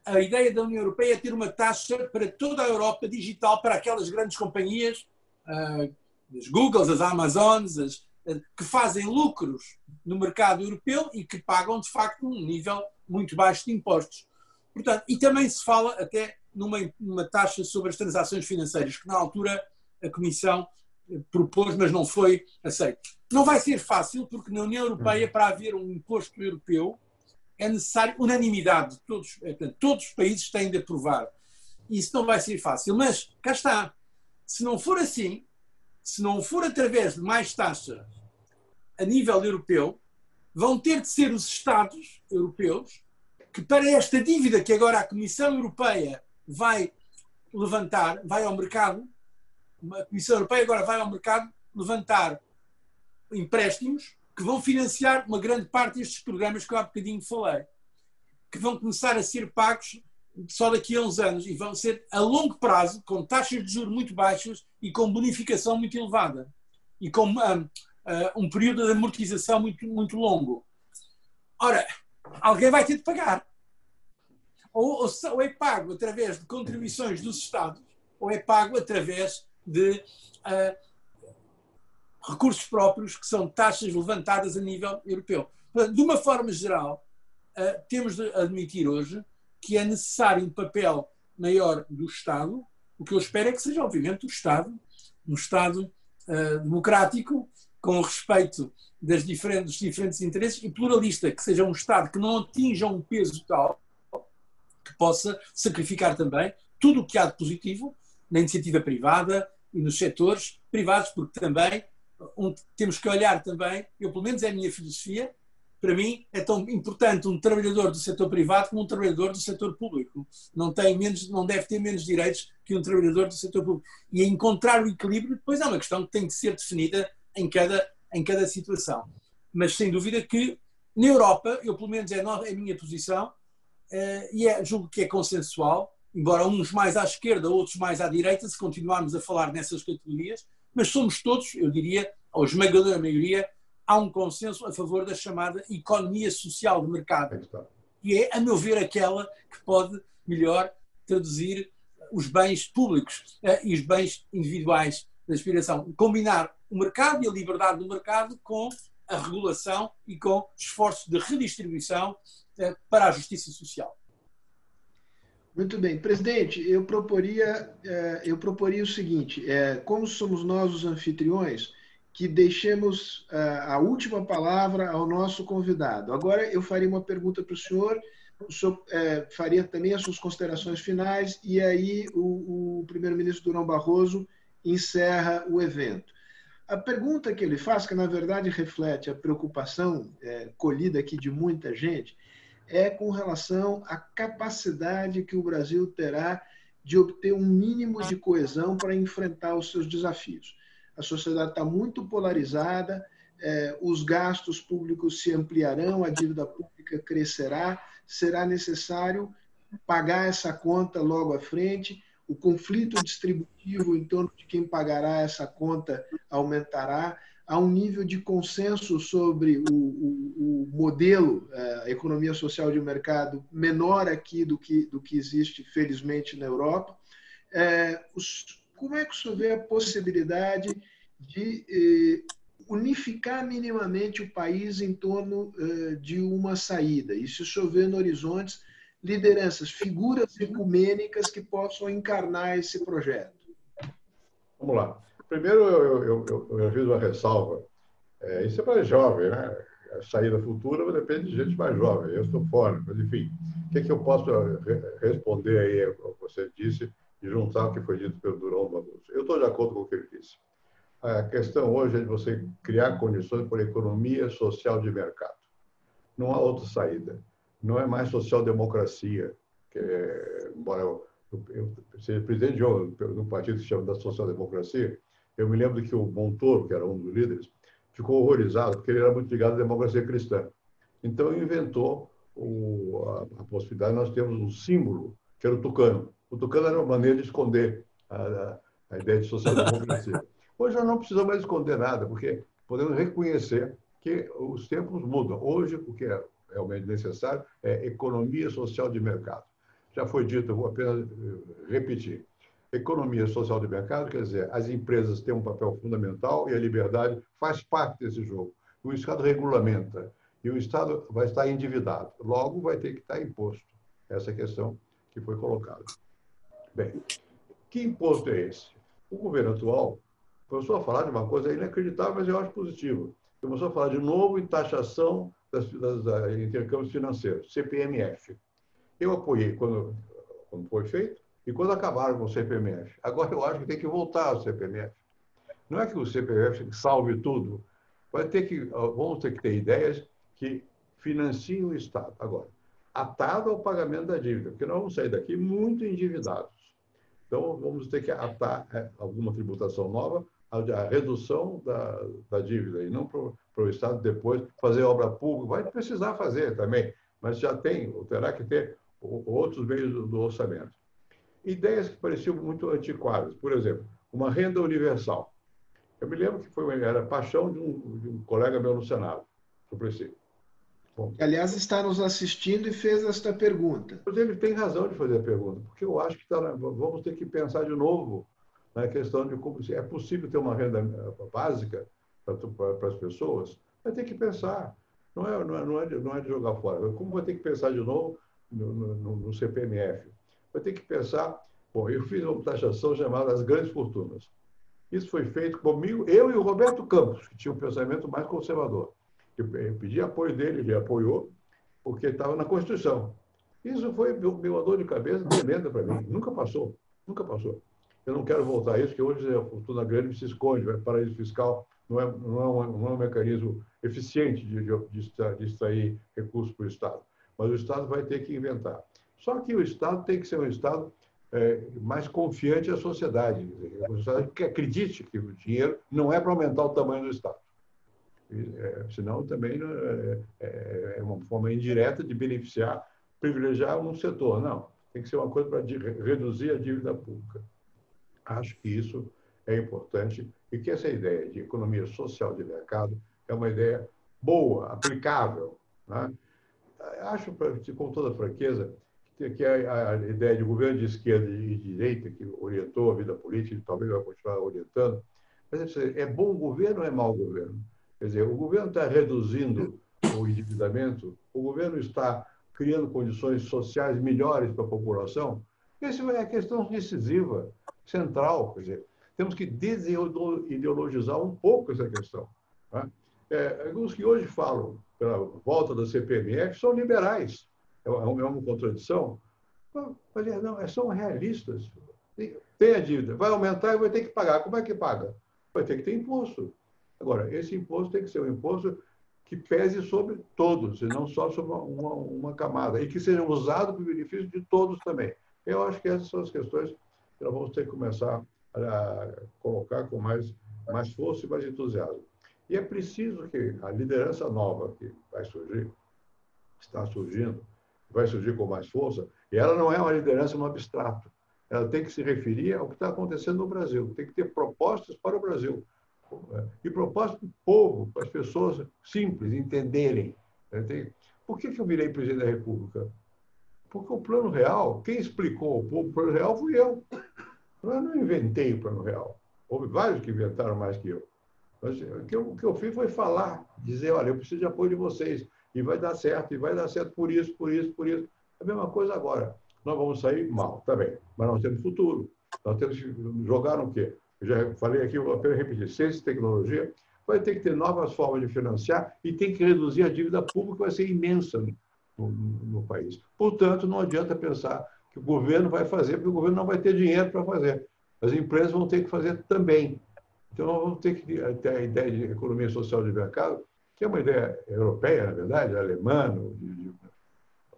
a ideia da União Europeia é ter uma taxa para toda a Europa digital, para aquelas grandes companhias, uh, as Googles, as Amazons, as, uh, que fazem lucros no mercado europeu e que pagam, de facto, um nível muito baixo de impostos. Portanto, e também se fala até numa, numa taxa sobre as transações financeiras, que na altura a Comissão eh, propôs, mas não foi aceito. Não vai ser fácil, porque na União Europeia, uhum. para haver um imposto europeu, é necessário unanimidade de todos. É, portanto, todos os países têm de aprovar. Isso não vai ser fácil. Mas, cá está. Se não for assim, se não for através de mais taxas a nível europeu, vão ter de ser os Estados europeus que, para esta dívida que agora a Comissão Europeia vai levantar, vai ao mercado, a Comissão Europeia agora vai ao mercado levantar empréstimos que vão financiar uma grande parte destes programas que eu há bocadinho falei, que vão começar a ser pagos só daqui a uns anos e vão ser a longo prazo, com taxas de juros muito baixas e com bonificação muito elevada e com um, uh, um período de amortização muito, muito longo. Ora, alguém vai ter de pagar. Ou, ou, ou é pago através de contribuições dos Estados, ou é pago através de uh, recursos próprios, que são taxas levantadas a nível europeu. De uma forma geral, eh, temos de admitir hoje que é necessário um papel maior do Estado. O que eu espero é que seja, obviamente, o Estado, um Estado uh, democrático, com respeito das diferentes, dos diferentes interesses e pluralista, que seja um Estado que não atinja um peso tal que possa sacrificar também tudo o que há de positivo na iniciativa privada e nos setores privados, porque também temos que olhar também, eu pelo menos é a minha filosofia, para mim é tão importante um trabalhador do setor privado como um trabalhador do setor público. Não tem menos, não deve ter menos direitos que um trabalhador do setor público. E encontrar o equilíbrio depois é uma questão que tem que ser definida em cada em cada situação. Mas sem dúvida que na Europa, eu pelo menos é, é a minha posição uh, e é, julgo que é consensual, embora uns mais à esquerda, outros mais à direita, se continuarmos a falar nessas categorias, mas somos todos, eu diria, a esmagadora maioria, há um consenso a favor da chamada economia social de mercado, que é, a meu ver, aquela que pode melhor traduzir os bens públicos eh, e os bens individuais da aspiração. Combinar o mercado e a liberdade do mercado com a regulação e com esforços de redistribuição eh, para a justiça social. Muito bem. Presidente, eu proporia, é, eu proporia o seguinte: é, como somos nós os anfitriões, que deixemos é, a última palavra ao nosso convidado. Agora eu faria uma pergunta para o senhor, o senhor faria também as suas considerações finais, e aí o, o primeiro-ministro Durão Barroso encerra o evento. A pergunta que ele faz, que na verdade reflete a preocupação colhida aqui de muita gente, é com relação à capacidade que o Brasil terá de obter um mínimo de coesão para enfrentar os seus desafios. A sociedade está muito polarizada, é, os gastos públicos se ampliarão, a dívida pública crescerá, será necessário pagar essa conta logo à frente, o conflito distributivo em torno de quem pagará essa conta aumentará há um nível de consenso sobre o, o, o modelo, é, a economia social de mercado, menor aqui do que, do que existe, felizmente, na Europa. É, os, como é que senhor vê a possibilidade de eh, unificar minimamente o país em torno eh, de uma saída? E se o vê no horizonte lideranças, figuras ecumênicas que possam encarnar esse projeto? Vamos lá. Primeiro, eu, eu, eu, eu fiz uma ressalva. É, isso é para jovem, né? A saída futura depende de gente mais jovem. Eu estou fora, mas enfim. O que, é que eu posso responder aí ao que você disse e juntar o que foi dito pelo Durão Barroso? Eu estou de acordo com o que ele disse. A questão hoje é de você criar condições para a economia social de mercado. Não há outra saída. Não é mais social-democracia, que é, embora eu, eu, eu seja presidente de um, de um partido que se chama da social-democracia, eu me lembro que o Montoro, que era um dos líderes, ficou horrorizado porque ele era muito ligado à democracia cristã. Então, inventou o, a, a, possibilidade, nós temos um símbolo, que era o tucano. O tucano era uma maneira de esconder a, a, a ideia de social-democracia. Hoje nós não precisamos mais esconder nada, porque podemos reconhecer que os tempos mudam. Hoje, o que é realmente necessário é economia social de mercado. Já foi dito, eu vou apenas eh, repetir. Economia social de mercado quer dizer, as empresas têm um papel fundamental e a liberdade faz parte desse jogo. O Estado regulamenta e o Estado vai estar endividado. Logo, vai ter que estar imposto. Essa é a questão que foi colocada. Bem, que imposto é esse? O governo atual começou a falar de uma coisa inacreditável, mas eu acho positivo. Começou a falar de novo em taxação das, das, das intercâmbios financeiros, CPMF. Eu apoiei quando, quando foi feito e quando acabaram com o CPMF. Agora eu acho que tem que voltar ao CPMF. Não é que o CPMF salve tudo. Vai ter que, vamos ter que ter ideias que financiem o Estado. Agora, atado ao pagamento da dívida, porque nós vamos sair daqui muito endividados. Então, vamos ter que atar é, alguma tributação nova a, redução da, da dívida e não para o Estado depois fazer obra pública. Vai precisar fazer também, mas já tem, terá que ter outros meios do, do orçamento. Ideias que pareciam muito antiquadas, por exemplo, uma renda universal. Eu me lembro que foi, era paixão de um, de um colega meu no Senado. Bom, aliás, está nos assistindo e fez esta pergunta. Mas ele tem razão de fazer a pergunta, porque eu acho que tá, vamos ter que pensar de novo na questão de como é possível ter uma renda eh, básica para as pessoas. Vai ter que pensar. Não é, não, é, não, é de, não é de jogar fora. Como vai ter que pensar de novo no, no, no CPMF? Vai ter que pensar. Bom, eu fiz uma taxação chamada as grandes fortunas. Isso foi feito comigo, eu e o Roberto Campos, que tinha um pensamento mais conservador. Eu pedi apoio dele, ele apoiou, porque estava na Constituição. Isso foi uma dor de cabeça tremenda para mim. Nunca passou, nunca passou. Eu não quero voltar a isso, porque hoje a fortuna grande se esconde, o paraíso fiscal não é, não é, um, não é um mecanismo eficiente de, de, de extrair recursos para o Estado. Mas o Estado vai ter que inventar. Só que o Estado tem que ser um Estado é, mais confiante à sociedade. Que acredite que o dinheiro não é para aumentar o tamanho do Estado. É, senão também é, é, é, uma forma indireta de beneficiar, privilegiar um setor. Não, tem que ser uma coisa para reduzir a dívida pública. Acho que isso é importante e que essa ideia de economia social de mercado é uma ideia boa, aplicável. Né? Acho, com toda franqueza, que a, a ideia de governo de esquerda e de direita, que orientou a vida política e talvez vai continuar orientando, mas é bom governo ou é mau governo? Quer dizer, o governo está reduzindo o endividamento, o governo está criando condições sociais melhores para a população. Essa é a questão decisiva, central. Quer dizer, temos que desideologizar um pouco essa questão. Né? É, os que hoje falam pela volta da CPMF são liberais. É uma, é uma contradição? É, não, é, são realistas. Tem a dívida, vai aumentar e vai ter que pagar. Como é que paga? Vai ter que ter imposto. Agora, esse imposto tem que ser um imposto que pese sobre todos, e não só sobre uma, uma camada, e que seja usado para o benefício de todos também. Eu acho que essas são as questões que nós vamos ter que começar a colocar com mais, mais força e mais entusiasmo. E é preciso que a liderança nova que vai surgir, está surgindo, vai surgir com mais força, e ela não é uma liderança no abstrato. Ela tem que se referir ao que está acontecendo no Brasil, tem que ter propostas para o Brasil e propósito para o povo, para as pessoas simples entenderem. Né? Por que, que eu virei presidente da República? Porque o plano real, quem explicou ao povo o plano real fui eu. Eu não inventei o plano real. Houve vários que inventaram mais que eu. Mas que eu, o que eu fiz foi falar, dizer, olha, eu preciso de apoio de vocês. E vai dar certo, e vai dar certo por isso, por isso, por isso. É a mesma coisa agora. Nós vamos sair mal, tá bem. Mas nós temos futuro. Nós temos que jogar no quê? eu já falei aqui, vou apenas repetir, ciência e tecnologia, vai ter que ter novas formas de financiar e tem que reduzir a dívida pública, vai ser imensa no, no, no, país. Portanto, não adianta pensar que o governo vai fazer, porque o governo não vai ter dinheiro para fazer. As empresas vão ter que fazer também. Então, nós vamos ter que ter a ideia de economia social de mercado, que é uma ideia europeia, na verdade, alemã, de, de,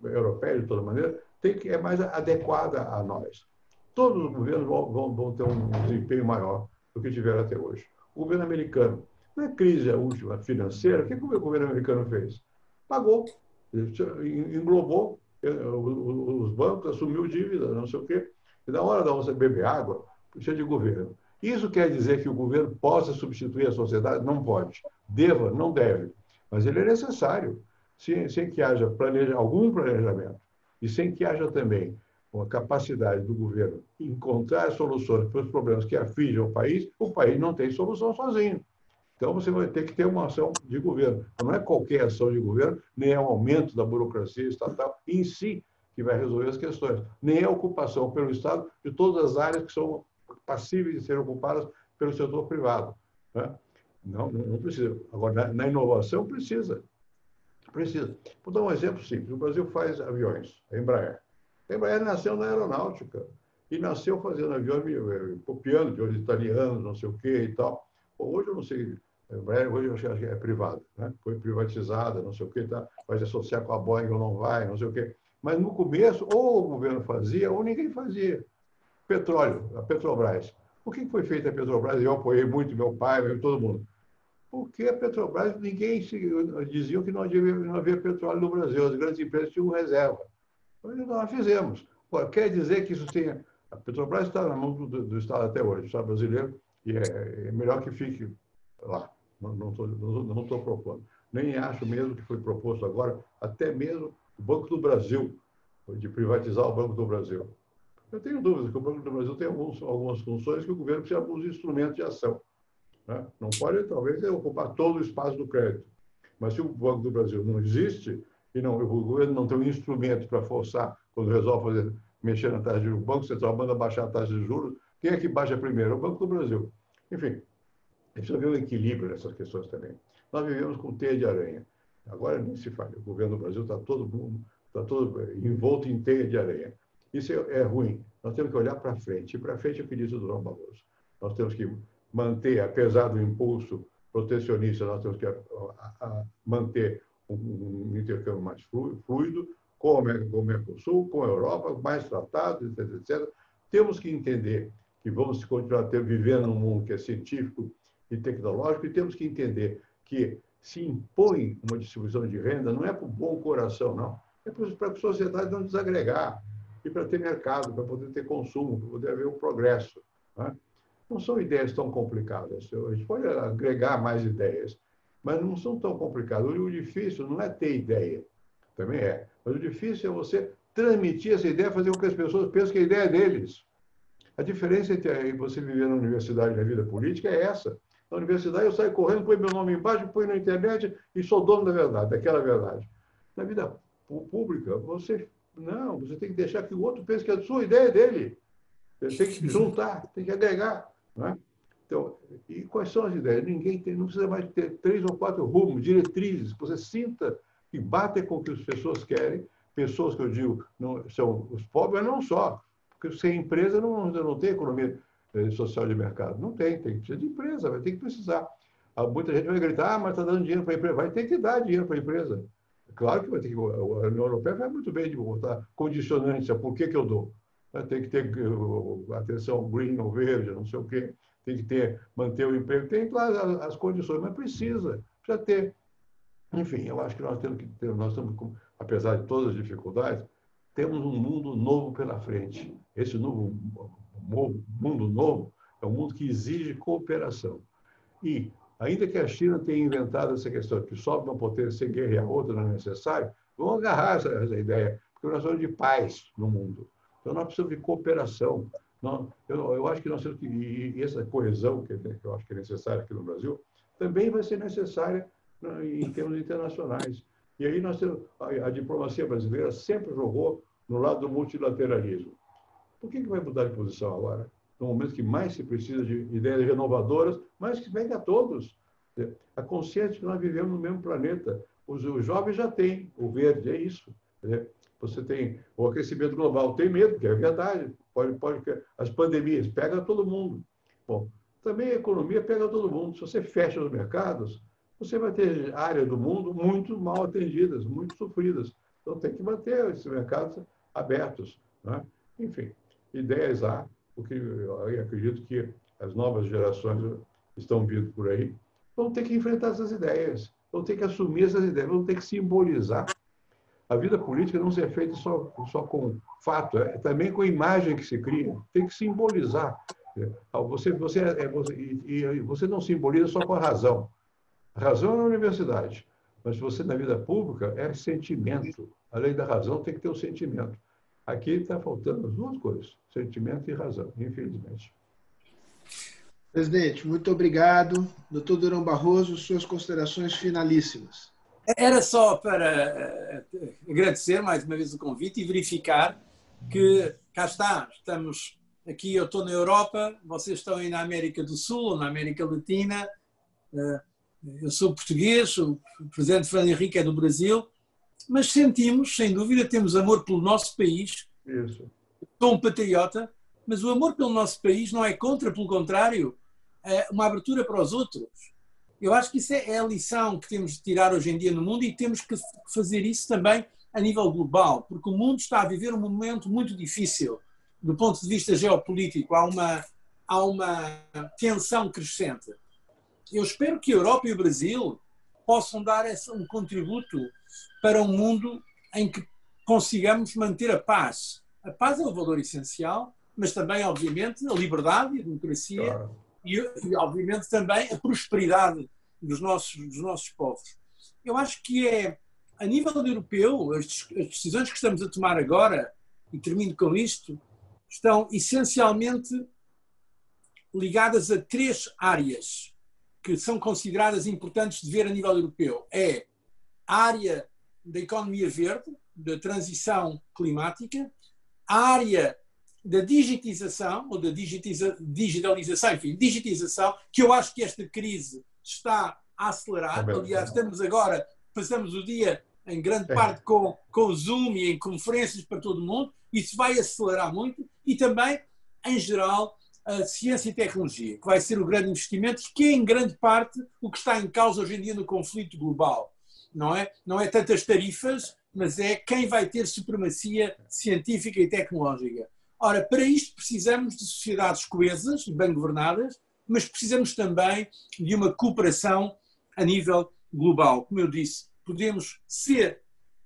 europeia de toda maneira, tem que, é mais adequada a nós todos os governos vão, vão, vão, ter um desempenho maior do que tiveram até hoje. O governo americano, na crise última financeira, o que, que o governo americano fez? pagou, englobou eh, os bancos, assumiu dívida, não sei o quê. E na hora de você beber água, precisa de governo. Isso quer dizer que o governo possa substituir a sociedade? Não pode. Deva? Não deve. Mas ele é necessário, sem, sem que haja planeja, algum planejamento e sem que haja também uma capacidade do governo encontrar soluções para os problemas que afligem o país, o país não tem solução sozinho. Então, você vai ter que ter uma ação de governo. Não é qualquer ação de governo, nem é o aumento da burocracia estatal em si que vai resolver as questões, nem é a ocupação pelo Estado de todas as áreas que são passíveis de serem ocupadas pelo setor privado. Né? Não, não precisa. Agora, na, inovação, precisa. Precisa. Vou dar um exemplo simples. O Brasil faz aviões, a Embraer. A Embraer nasceu na aeronáutica e nasceu fazendo aviões, eh, copiando de italianos, não sei o quê e tal. Hoje eu não sei hoje eu acho que é privada, né? foi privatizada, não sei o que, tá? vai se associar com a Boeing ou não vai, não sei o que. Mas no começo, ou o governo fazia, ou ninguém fazia. Petróleo, a Petrobras. Por que foi feita a Petrobras? Eu apoiei muito meu pai, todo mundo. Porque a Petrobras, ninguém dizia que não havia, não havia petróleo no Brasil, as grandes empresas tinham reserva. Então, nós fizemos. quer dizer que isso tenha. A Petrobras está na mão do, do Estado até hoje, do Estado brasileiro, e é, é melhor que fique lá. Não estou não propondo. Nem acho mesmo que foi proposto agora, até mesmo o Banco do Brasil, de privatizar o Banco do Brasil. Eu tenho dúvidas que o Banco do Brasil tem alguns, algumas funções que o governo precisa alguns instrumentos de ação. Né? Não pode, talvez, ocupar todo o espaço do crédito. Mas se o Banco do Brasil não existe e não, o governo não tem um instrumento para forçar, quando resolve fazer, mexer na taxa de juros, o Banco Central manda baixar a taxa de juros, quem é que baixa primeiro? O Banco do Brasil. Enfim, precisa haver um equilíbrio nessas questões também. Nós vivemos com teia de aranha. Agora nem se fala. O governo do Brasil está todo mundo está todo envolto em teia de aranha. Isso é, é ruim. Nós temos que olhar para frente. E para frente é o que disse o Barroso. Nós temos que manter, apesar do impulso protecionista, nós temos que a, a, manter um, um, intercâmbio mais fluido com o Mercosul, com a Europa, mais tratados, etc, etc. Temos que entender que vamos continuar ter, vivendo num mundo que é científico e tecnológico e temos que entender que se impõe uma distribuição de renda não é por bom coração, não. É para a sociedade não desagregar e para ter mercado, para poder ter consumo, para poder haver um progresso. Né? Não são ideias tão complicadas. A gente pode agregar mais ideias, mas não são tão complicadas. O difícil não é ter ideia, também é. Mas o difícil é você transmitir essa ideia, fazer com que as pessoas pensem que a ideia é deles. A diferença entre você viver na universidade e na vida política é essa na universidade, eu saio correndo, põe meu nome embaixo, põe na internet e sou dono da verdade, daquela verdade. Na vida pública, você não, você tem que deixar que o outro pense que a sua ideia é dele. Você tem que juntar, tem que agregar. Não é? Então, e quais são as ideias? Ninguém tem, não precisa mais ter três ou quatro rumos, diretrizes. Você sinta e bate com o que as pessoas querem. Pessoas que eu digo não, são os pobres, mas não só. Porque sem empresa não, não tem economia social de mercado. Não tem, tem que precisar de empresa, vai ter que precisar. Ah, muita gente vai gritar, ah, mas está dando dinheiro para a empresa. Vai ter que dar dinheiro para a empresa. Claro que vai ter que. A União Europeia vai muito bem de botar condicionantes, por que, que eu dou? Tem que ter atenção green ou verde, não sei o quê. Tem que ter, manter o emprego. Tem lá as condições, mas precisa, precisa ter. Enfim, eu acho que nós temos que ter, nós estamos, apesar de todas as dificuldades, temos um mundo novo pela frente. Esse novo mundo novo é um mundo que exige cooperação. E, ainda que a China tenha inventado essa questão que sobe uma potência sem a outra não é necessário, vamos agarrar essa, essa ideia, porque nós somos de paz no mundo. Então, nós precisamos de cooperação. Não, eu, eu, acho que nós temos que. E, essa coesão que, que, eu acho que é necessária aqui no Brasil, também vai ser necessária né, em termos internacionais. E aí nós temos. A, a diplomacia brasileira sempre jogou no lado do multilateralismo. Por que, que vai mudar de posição agora? No momento que mais se precisa de ideias renovadoras, mas que venha a todos. A consciência de que nós vivemos no mesmo planeta. Os, jovens já têm o verde, é isso. Você tem o aquecimento global, tem medo, que é verdade. Pode, pode, as pandemias pegam todo mundo. Bom, também a economia pega todo mundo. Se você fecha os mercados, você vai ter áreas do mundo muito mal atendidas, muito sofridas. Então tem que manter esses mercados abertos. Né? Enfim, ideias há, porque eu acredito que as novas gerações estão vindo por aí, vão ter que enfrentar essas ideias. Então tem que assumir essas ideias, não tem que simbolizar. A vida política não se é feita só, só com fato, é também com a imagem que se cria. Tem que simbolizar. Você, você, é, você, e, e você não simboliza só com a razão. A razão é na universidade, mas você na vida pública é sentimento. Além da razão, tem que ter o sentimento. Aqui está faltando as duas coisas, sentimento e razão, infelizmente. Presidente, muito obrigado. Doutor Durão Barroso, suas considerações finalíssimas. Era só para eh, agradecer mais uma vez o convite e verificar que cá está, estamos aqui, eu estou na Europa, vocês estão aí na América do Sul ou na América Latina. Eh, eu sou português, o presidente Fernando Henrique é do Brasil, mas sentimos, sem dúvida, temos amor pelo nosso país. Isso. Sou um patriota, mas o amor pelo nosso país não é contra, pelo contrário, é uma abertura para os outros. Eu acho que isso é a lição que temos de tirar hoje em dia no mundo e temos que fazer isso também a nível global, porque o mundo está a viver um momento muito difícil do ponto de vista geopolítico. Há uma, há uma tensão crescente. Eu espero que a Europa e o Brasil possam dar um contributo para um mundo em que consigamos manter a paz. A paz é um valor essencial mas também, obviamente, a liberdade e a democracia claro. e, e, obviamente, também a prosperidade dos nossos, dos nossos povos. Eu acho que é, a nível europeu, as, as decisões que estamos a tomar agora, e termino com isto, estão essencialmente ligadas a três áreas que são consideradas importantes de ver a nível europeu. É a área da economia verde, da transição climática, a área da digitização, ou da digitiza, digitalização, enfim, digitização, que eu acho que esta crise está a acelerar. Também, Aliás, estamos agora, passamos o dia em grande é. parte com, com o Zoom e em conferências para todo o mundo, isso vai acelerar muito, e também, em geral, a ciência e tecnologia, que vai ser o grande investimento, que é em grande parte o que está em causa hoje em dia no conflito global. Não é, não é tantas tarifas, mas é quem vai ter supremacia científica e tecnológica. Ora, para isto precisamos de sociedades coesas e bem governadas, mas precisamos também de uma cooperação a nível global. Como eu disse, podemos ser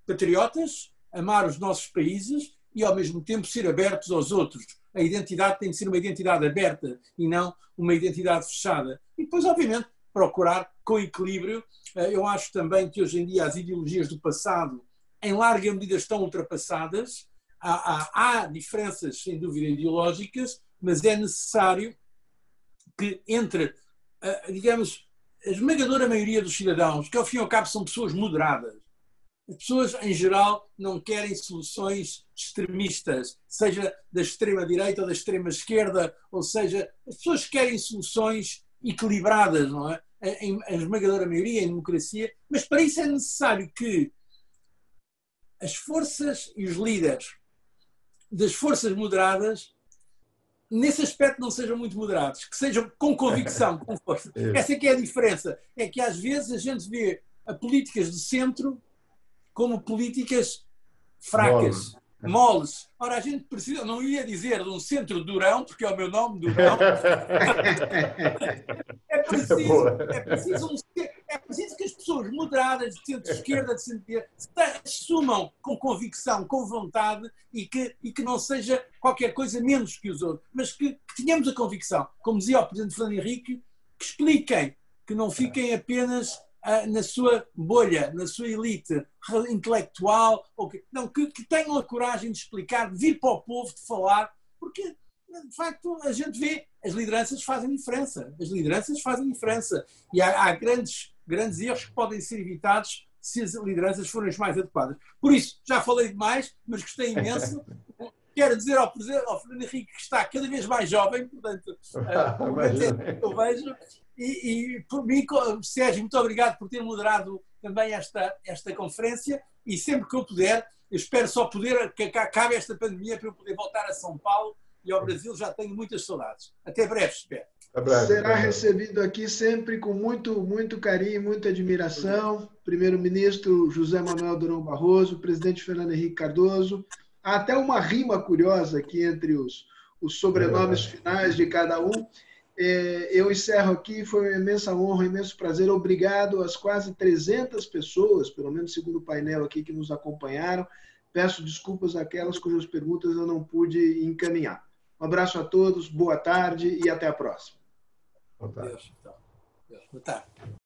patriotas, amar os nossos países e ao mesmo tempo ser abertos aos outros. A identidade tem de ser uma identidade aberta e não uma identidade fechada. E depois, obviamente, procurar com equilíbrio. Eh, eu acho também que hoje em dia as ideologias do passado, em larga medida, estão ultrapassadas há, há, há diferenças, sem dúvida, ideológicas, mas é necessário que entre, digamos, a esmagadora maioria dos cidadãos, que ao fim e ao cabo são pessoas moderadas, as pessoas, em geral, não querem soluções extremistas, seja da extrema-direita ou da extrema-esquerda, ou seja, as pessoas querem soluções equilibradas, não é? Em, em esmagadora maioria, em democracia, mas para isso é necessário que as forças e os líderes das forças moderadas nesse aspecto não sejam muito moderados, que sejam com convicção, com força. Essa é que é a diferença. É que às vezes a gente vê a políticas de centro como políticas fracas, moles. Ora, a gente precisa, não ia dizer de um centro durão, porque é o meu nome, Durão. é, preciso, é, preciso um, é preciso que as pessoas moderadas, de centro-esquerda, de centro-direita, assumam com convicção, com vontade e que, e que não seja qualquer coisa menos que os outros, mas que, que tenhamos a convicção, como dizia o Presidente Fernando Henrique, que expliquem, que não fiquem apenas na sua bolha, na sua elite intelectual, que, não, que, que tenham a coragem de explicar, de vir para o povo, de falar, porque de facto, a gente vê, as lideranças fazem diferença. As lideranças fazem diferença. E há, há grandes, grandes erros que podem ser evitados se as lideranças forem as mais adequadas. Por isso, já falei demais, mas gostei imenso. Quero dizer ao, ao Fernando Henrique que está cada vez mais jovem, portanto, uh, eu vejo. E, e por mim, Sérgio, muito obrigado por ter moderado também esta, esta conferência e sempre que eu puder, eu espero só poder que acabe esta pandemia para eu poder voltar a São Paulo e ao Brasil já tenho muitas saudades. Até breve, espero. Será recebido aqui sempre com muito, muito carinho, muita admiração. Primeiro-ministro José Manuel Durão Barroso, presidente Fernando Henrique Cardoso. Há até uma rima curiosa aqui entre os, os sobrenomes finais de cada um. É, eu encerro aqui, foi uma imensa honra, um imenso prazer. Obrigado às quase 300 pessoas, pelo menos segundo o painel aqui, que nos acompanharam. Peço desculpas àquelas cujas perguntas eu não pude encaminhar. Um abraço a todos, boa tarde e até a próxima. Boa tarde. Boa tarde.